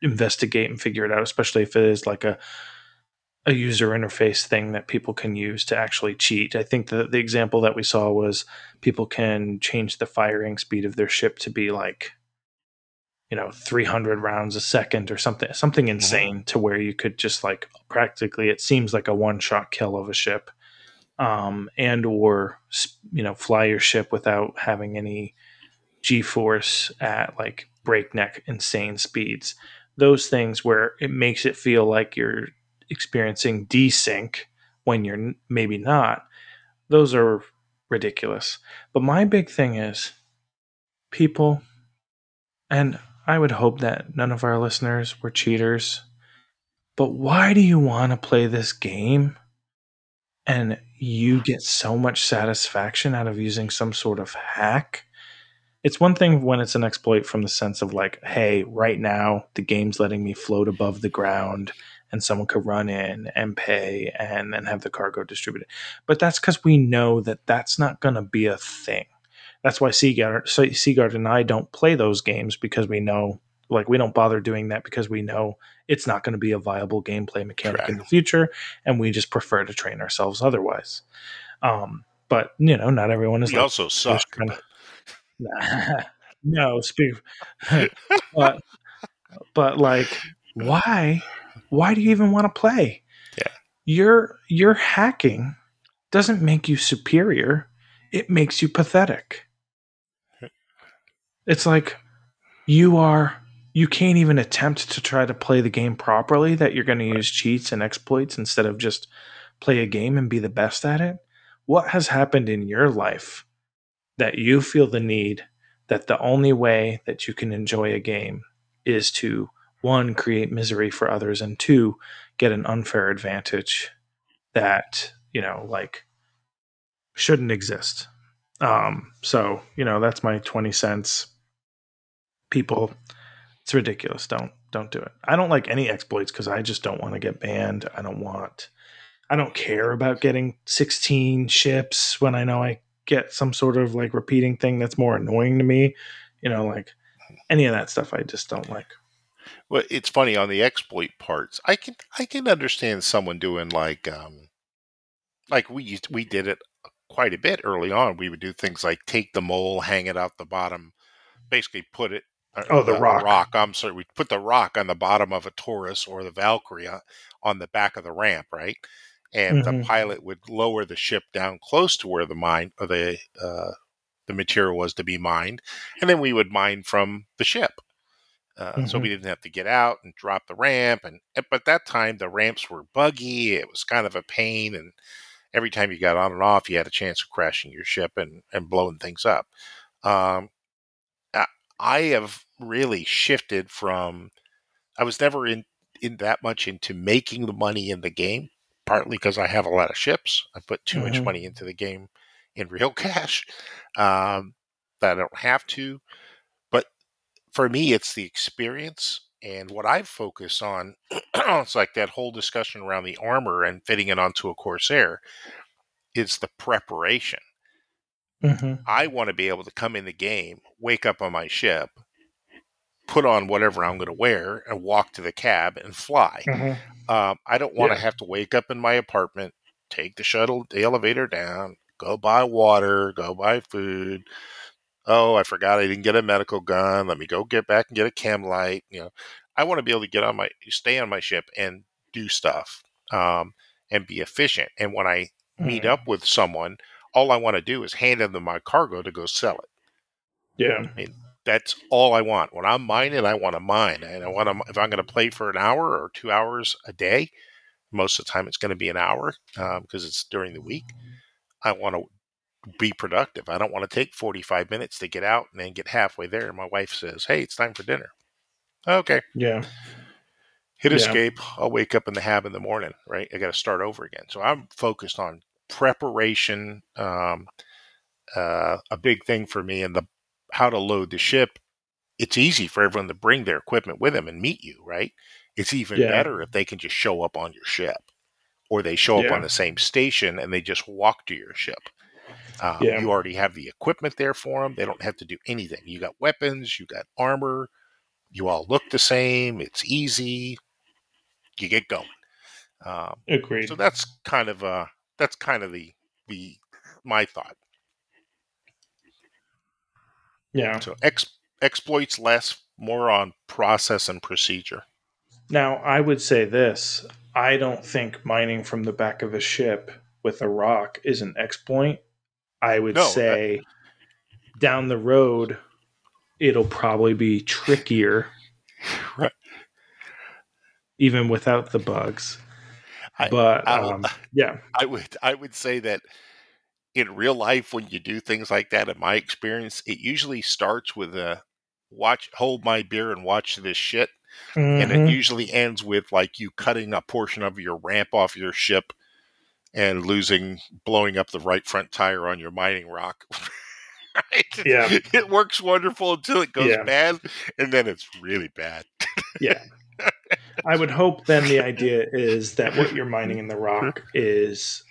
investigate and figure it out, especially if it is like a a user interface thing that people can use to actually cheat. I think the the example that we saw was people can change the firing speed of their ship to be like you know 300 rounds a second or something something insane to where you could just like practically it seems like a one shot kill of a ship um and or you know fly your ship without having any g force at like breakneck insane speeds those things where it makes it feel like you're experiencing desync when you're maybe not those are ridiculous. But my big thing is people, and I would hope that none of our listeners were cheaters. But why do you want to play this game and you get so much satisfaction out of using some sort of hack? It's one thing when it's an exploit from the sense of like, hey, right now the game's letting me float above the ground and someone could run in and pay and then have the cargo distributed. But that's because we know that that's not going to be a thing. That's why Sigard, Sigard and I don't play those games because we know, like, we don't bother doing that because we know it's not going to be a viable gameplay mechanic Correct. in the future, and we just prefer to train ourselves otherwise. Um, but you know, not everyone is. We like, also suck. Kind of, no, speak. but but like, why? Why do you even want to play? Yeah, your your hacking doesn't make you superior. It makes you pathetic. It's like you are you can't even attempt to try to play the game properly that you're going to use cheats and exploits instead of just play a game and be the best at it. What has happened in your life that you feel the need that the only way that you can enjoy a game is to one create misery for others and two get an unfair advantage that you know like shouldn't exist. Um so you know that's my 20 cents. People it's ridiculous. Don't don't do it. I don't like any exploits because i just don't want to get banned. I don't want i don't care about getting 16 ships when i know i get some sort of like repeating thing that's more annoying to me. You know like any of that stuff i just don't like well it's funny on the exploit parts i can i can understand someone doing like um like we used we did it quite a bit early on we would do things like take the mole hang it out the bottom basically put it uh, oh, the, rock. rock. I'm sorry. We put the rock on the bottom of a Taurus or the Valkyrie uh, on the back of the ramp, right? And mm-hmm. the pilot would lower the ship down close to where the mine or the uh, the material was to be mined, and then we would mine from the ship. Uh, mm-hmm. So we didn't have to get out and drop the ramp, and but that time the ramps were buggy. It was kind of a pain, and every time you got on and off, you had a chance of crashing your ship and and blowing things up. Um, I have really shifted from I was never in in that much into making the money in the game, partly because I have a lot of ships. I put too mm-hmm. much money into the game in real cash um, that I don't have to. For me, it's the experience and what I focus on. it's like that whole discussion around the armor and fitting it onto a Corsair is the preparation. Mm-hmm. I want to be able to come in the game, wake up on my ship, put on whatever I'm going to wear, and walk to the cab and fly. Mm-hmm. Um, I don't want yeah. to have to wake up in my apartment, take the shuttle, the elevator down, go buy water, go buy food. Oh, I forgot I didn't get a medical gun. Let me go get back and get a chem light. You know, I want to be able to get on my, stay on my ship and do stuff um, and be efficient. And when I mm-hmm. meet up with someone, all I want to do is hand them my cargo to go sell it. Yeah. I mean, that's all I want. When I'm mining, I want to mine. And I want to, if I'm going to play for an hour or two hours a day, most of the time it's going to be an hour because um, it's during the week. I want to be productive. I don't want to take 45 minutes to get out and then get halfway there. And my wife says, Hey, it's time for dinner. Okay. Yeah. Hit escape. I'll wake up in the hab in the morning, right? I got to start over again. So I'm focused on preparation, um, uh, a big thing for me, and the how to load the ship. It's easy for everyone to bring their equipment with them and meet you, right? It's even yeah. better if they can just show up on your ship, or they show yeah. up on the same station and they just walk to your ship. Um, yeah. You already have the equipment there for them. They don't have to do anything. You got weapons, you got armor, you all look the same. It's easy. You get going. Um, Agreed. So that's kind of uh, that's kind of the the my thought. Yeah. So ex, exploits less, more on process and procedure. Now, I would say this: I don't think mining from the back of a ship with a rock is an exploit. I would no, say that... down the road, it'll probably be trickier. right. Even without the bugs. I, but I, um, yeah, I would I would say that in real life, when you do things like that, in my experience, it usually starts with a watch, hold my beer and watch this shit. Mm-hmm. And it mm-hmm. usually ends with like you cutting a portion of your ramp off your ship and losing, blowing up the right front tire on your mining rock. right? Yeah. It works wonderful until it goes yeah. bad, and then it's really bad. yeah. I would hope then the idea is that what you're mining in the rock is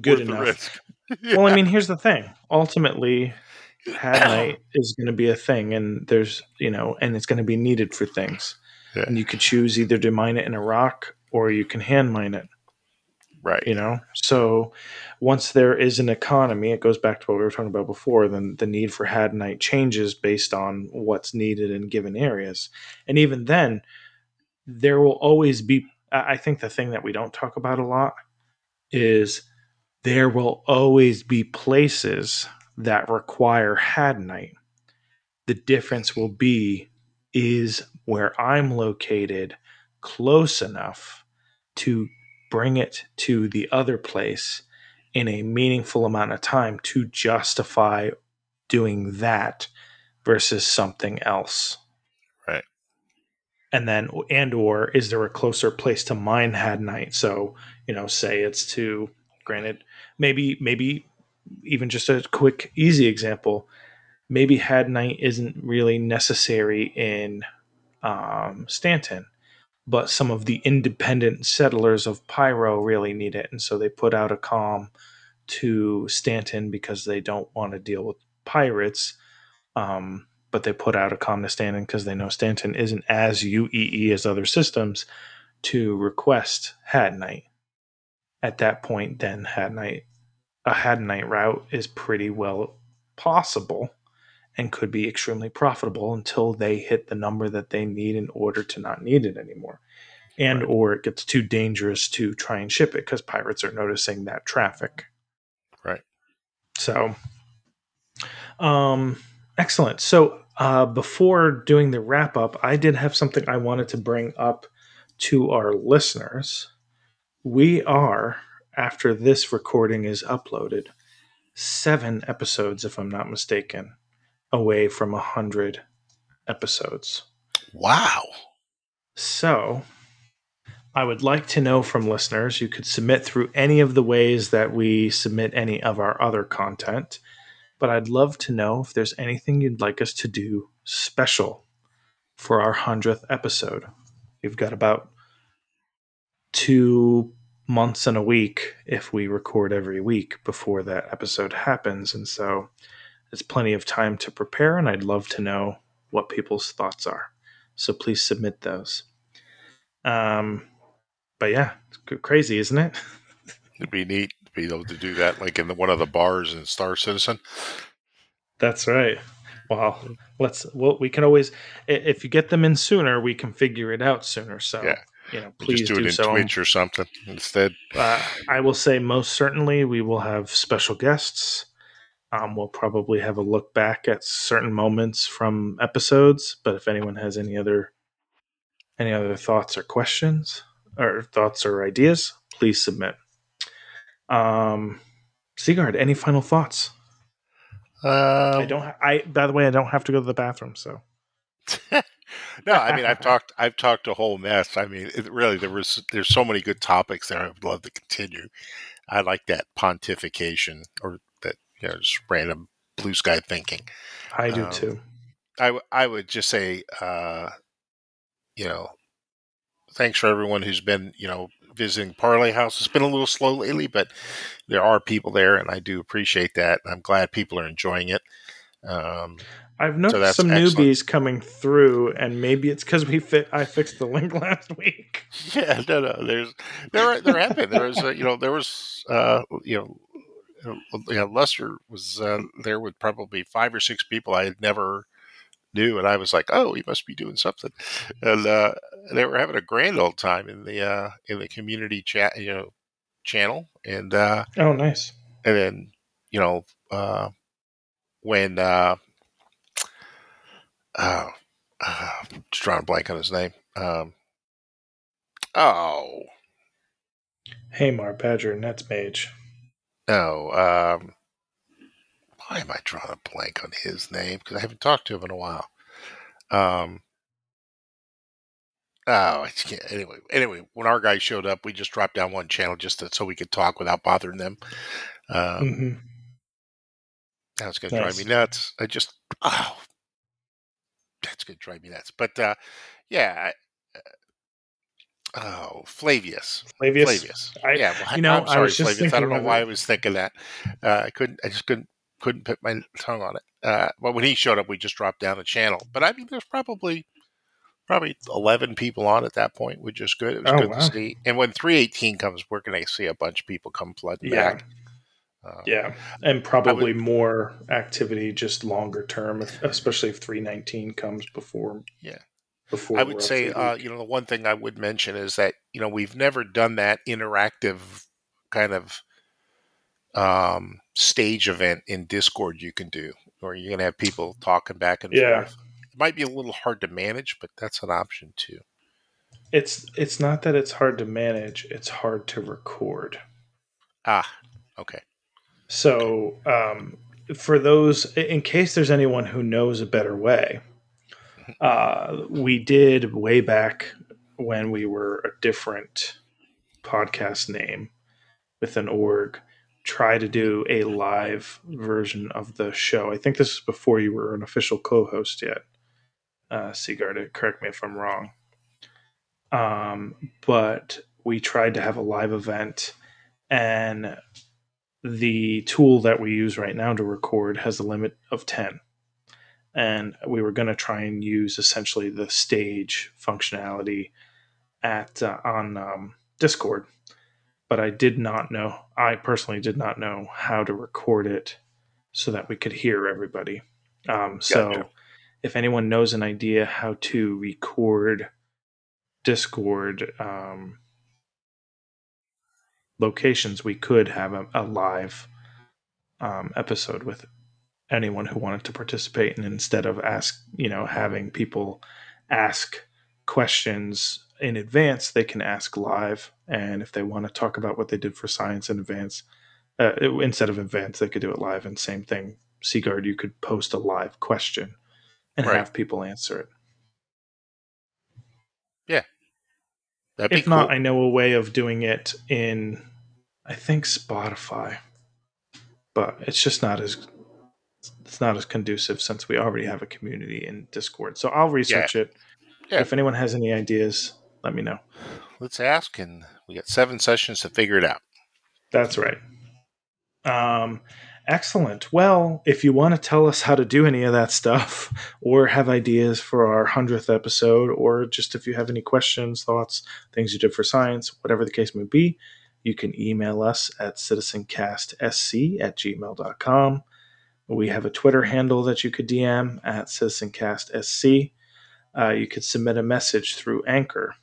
good Worth enough. yeah. Well, I mean, here's the thing. Ultimately, Hadanite is going to be a thing, and there's you know, and it's going to be needed for things. Yeah. And you could choose either to mine it in a rock or you can hand mine it. Right. You know, so once there is an economy, it goes back to what we were talking about before. Then the need for Hadanite changes based on what's needed in given areas, and even then, there will always be. I think the thing that we don't talk about a lot is there will always be places that require Hadanite. The difference will be is where I'm located close enough to bring it to the other place in a meaningful amount of time to justify doing that versus something else. Right. And then and or is there a closer place to mine Hadanite? So, you know, say it's to granted, maybe maybe even just a quick easy example, maybe Hadanite isn't really necessary in um, Stanton but some of the independent settlers of Pyro really need it, and so they put out a com to Stanton because they don't want to deal with pirates. Um, but they put out a com to Stanton because they know Stanton isn't as UEE as other systems to request Hadanite. At that point, then Hadanite, a Hadanite route is pretty well possible and could be extremely profitable until they hit the number that they need in order to not need it anymore. And right. or it gets too dangerous to try and ship it because pirates are noticing that traffic. Right. So um excellent. So uh before doing the wrap up i did have something i wanted to bring up to our listeners. We are after this recording is uploaded seven episodes if i'm not mistaken away from a hundred episodes. Wow. So I would like to know from listeners. You could submit through any of the ways that we submit any of our other content, but I'd love to know if there's anything you'd like us to do special for our 100th episode. We've got about two months and a week if we record every week before that episode happens. And so it's plenty of time to prepare, and I'd love to know what people's thoughts are. So please submit those. Um, but yeah, crazy, isn't it? It'd be neat to be able to do that, like in the, one of the bars in Star Citizen. That's right. Well, let's. Well, we can always, if you get them in sooner, we can figure it out sooner. So yeah. You know, please Just do, do it in so. Twitch or something instead. Uh, I will say most certainly we will have special guests. Um, we'll probably have a look back at certain moments from episodes, but if anyone has any other any other thoughts or questions or thoughts or ideas, please submit. Um, Sigard, any final thoughts? Um, I don't. Ha- I by the way, I don't have to go to the bathroom, so. no, I mean I've talked I've talked a whole mess. I mean, it really there was there's so many good topics there. I'd love to continue. I like that pontification or you know, just random blue sky thinking. I do um, too. I, w- I would just say, uh, you know, thanks for everyone who's been, you know, visiting Parlay House. It's been a little slow lately, but there are people there, and I do appreciate that. I'm glad people are enjoying it. Um, I've noticed so some excellent. newbies coming through, and maybe it's because we fit. I fixed the link last week. Yeah, no, no. There's there there have been there was uh, you know there was uh, you know yeah, Lester was uh, there with probably five or six people I had never knew, and I was like, "Oh, he must be doing something," and uh, they were having a grand old time in the uh, in the community chat, you know, channel, and uh, oh, nice. And then you know uh, when uh, uh, uh, just drawing a blank on his name. Um, oh, Hamar Badger Nets Mage. No, um, why am I drawing a blank on his name? Because I haven't talked to him in a while. Um, oh, I can't. Anyway, anyway, when our guy showed up, we just dropped down one channel just to, so we could talk without bothering them. Um, hmm That's going to drive me nuts. I just, oh, that's going to drive me nuts. But uh, yeah, oh, Flavius. Flavius. Flavius. I- yeah, well, you know, I'm I sorry, was just Flavius. I don't know why. I was thinking that. Uh, I couldn't. I just couldn't couldn't put my tongue on it. Uh, but when he showed up, we just dropped down the channel. But I mean, there's probably probably 11 people on at that point, which is good. It was Oh, good wow. to see. And when 318 comes, we're going to see a bunch of people come flooding Yeah. back. Uh, Yeah, and probably more activity just longer term, especially if 319 comes before. Yeah. I would say, uh, you know, the one thing I would mention is that you know we've never done that interactive kind of um, stage event in Discord. You can do, or you're going to have people talking back and Yeah. forth. It might be a little hard to manage, but that's an option too. it's it's not that it's hard to manage; it's hard to record. Ah, okay. So, um, for those, in case there's anyone who knows a better way, uh, we did way back when we were a different podcast name with an org try to do a live version of the show. I think this is before you were an official co-host yet. Uh, correct me if I'm wrong. Um, but we tried to have a live event, and the tool that we use right now to record has a limit of 10 and we were going to try and use essentially the stage functionality at uh, on um, discord but i did not know i personally did not know how to record it so that we could hear everybody um, so Gotcha. if anyone knows an idea how to record discord um, locations we could have a, a live um, episode with anyone who wanted to participate and instead of ask you know having people ask questions in advance they can ask live. And if they want to talk about what they did for science in advance uh, instead of advance they could do it live. And same thing sigard you could post a live question and Right. have people answer it. That'd be if not i know a way of doing it in i think spotify. But it's just not as it's not as conducive since we already have a community in discord. So i'll research it. Yeah. if anyone has any ideas let me know. Let's ask, and we got seven sessions to figure it out. that's right. Um excellent. Well if you want to tell us how to do any of that stuff or have ideas for our 100th episode or just if you have any questions thoughts things you did for science whatever the case may be you can email us at citizencastsc at gmail.com we have a twitter handle that you could dm at citizencastsc uh, you could submit a message through anchor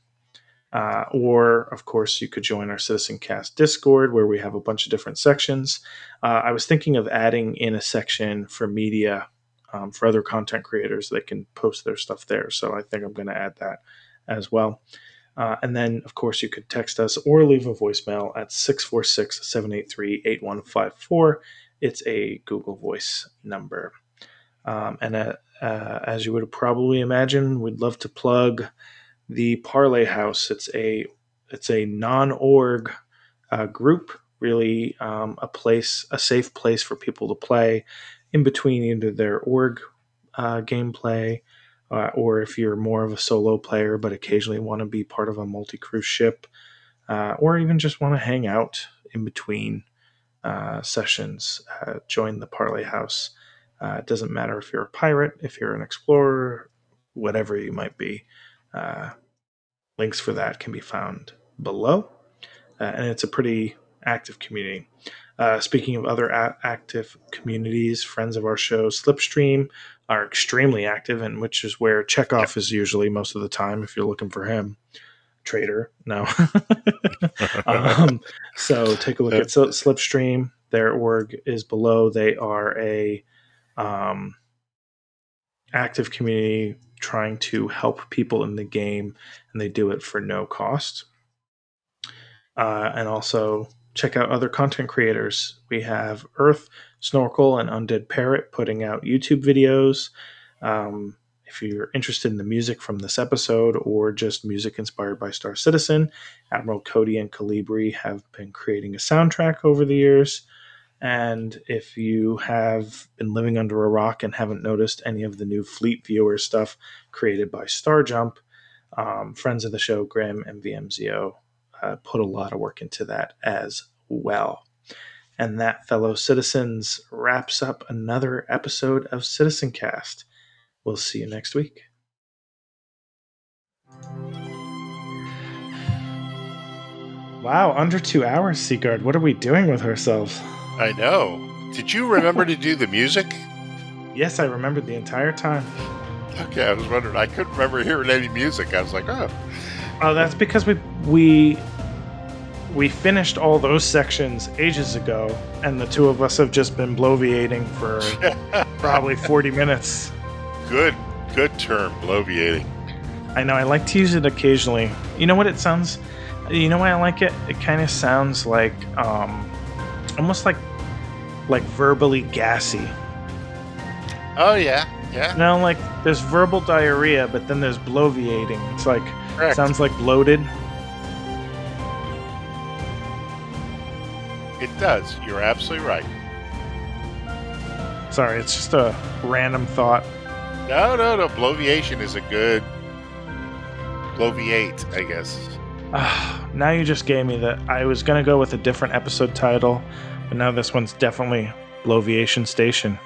uh, or, of course, you could join our Citizen Cast Discord where we have a bunch of different sections. Uh, I was thinking of adding in a section for media um, for other content creators. They can post their stuff there. So I think I'm going to add that as well. Uh, and then, of course, you could text us or leave a voicemail at 646 783 8154. It's a Google Voice number. Um, and uh, uh, as you would probably imagine, we'd love to plug the Parlay House. It's a it's a non-org uh, group, really um, a place, a safe place for people to play in between either their org uh, gameplay, uh, or if you're more of a solo player but occasionally want to be part of a multi-cruise ship, uh, or even just want to hang out in between uh, sessions. Uh, join the Parlay House. Uh, it doesn't matter if you're a pirate, if you're an explorer, whatever you might be. Uh, links for that can be found below. Uh, and it's a pretty active community. Uh, speaking of other a- active communities, friends of our show, Slipstream, are extremely active, and which is where Chekhov is usually most of the time if you're looking for him. Trader, no. um, so take a look at Sl- Slipstream. Their org is below. They are a um, active community trying to help people in the game, and they do it for no cost. Uh, and also, check out other content creators. We have Earth, Snorkel, and Undead Parrot putting out YouTube videos. Um, if you're interested in the music from this episode or just music inspired by Star Citizen, Admiral Cody and Calibri have been creating a soundtrack over the years. And if you have been living under a rock and haven't noticed any of the new Fleet Viewer stuff created by Starjump, um, friends of the show, Graham and VMZO, uh, put a lot of work into that as well. And that, fellow citizens, wraps up another episode of Citizen Cast. We'll see you next week. Wow, under two hours, Sigard. What are we doing with ourselves? I know. Did you remember to do the music? Yes, I remembered the entire time. Okay, I was wondering. I couldn't remember hearing any music. I was like, oh. Oh, that's because we we we finished all those sections ages ago, and the two of us have just been bloviating for probably forty minutes. Good, good term, bloviating. I know. I like to use it occasionally. You know what it sounds? You know why I like it? It kind of sounds like um, almost like like verbally gassy. Oh yeah, yeah. You know, like there's verbal diarrhea, but then there's bloviating. It's like Correct. sounds like bloated. It does. You're absolutely right. Sorry, it's just a random thought. No, no, no. Bloviation is a good bloviate, I guess. Ah, now you just gave me that. I was gonna go with a different episode title, but now this one's definitely Bloviation Station.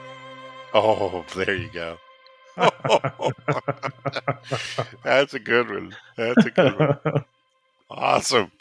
Oh, there you go. That's a good one. That's a good one. Awesome.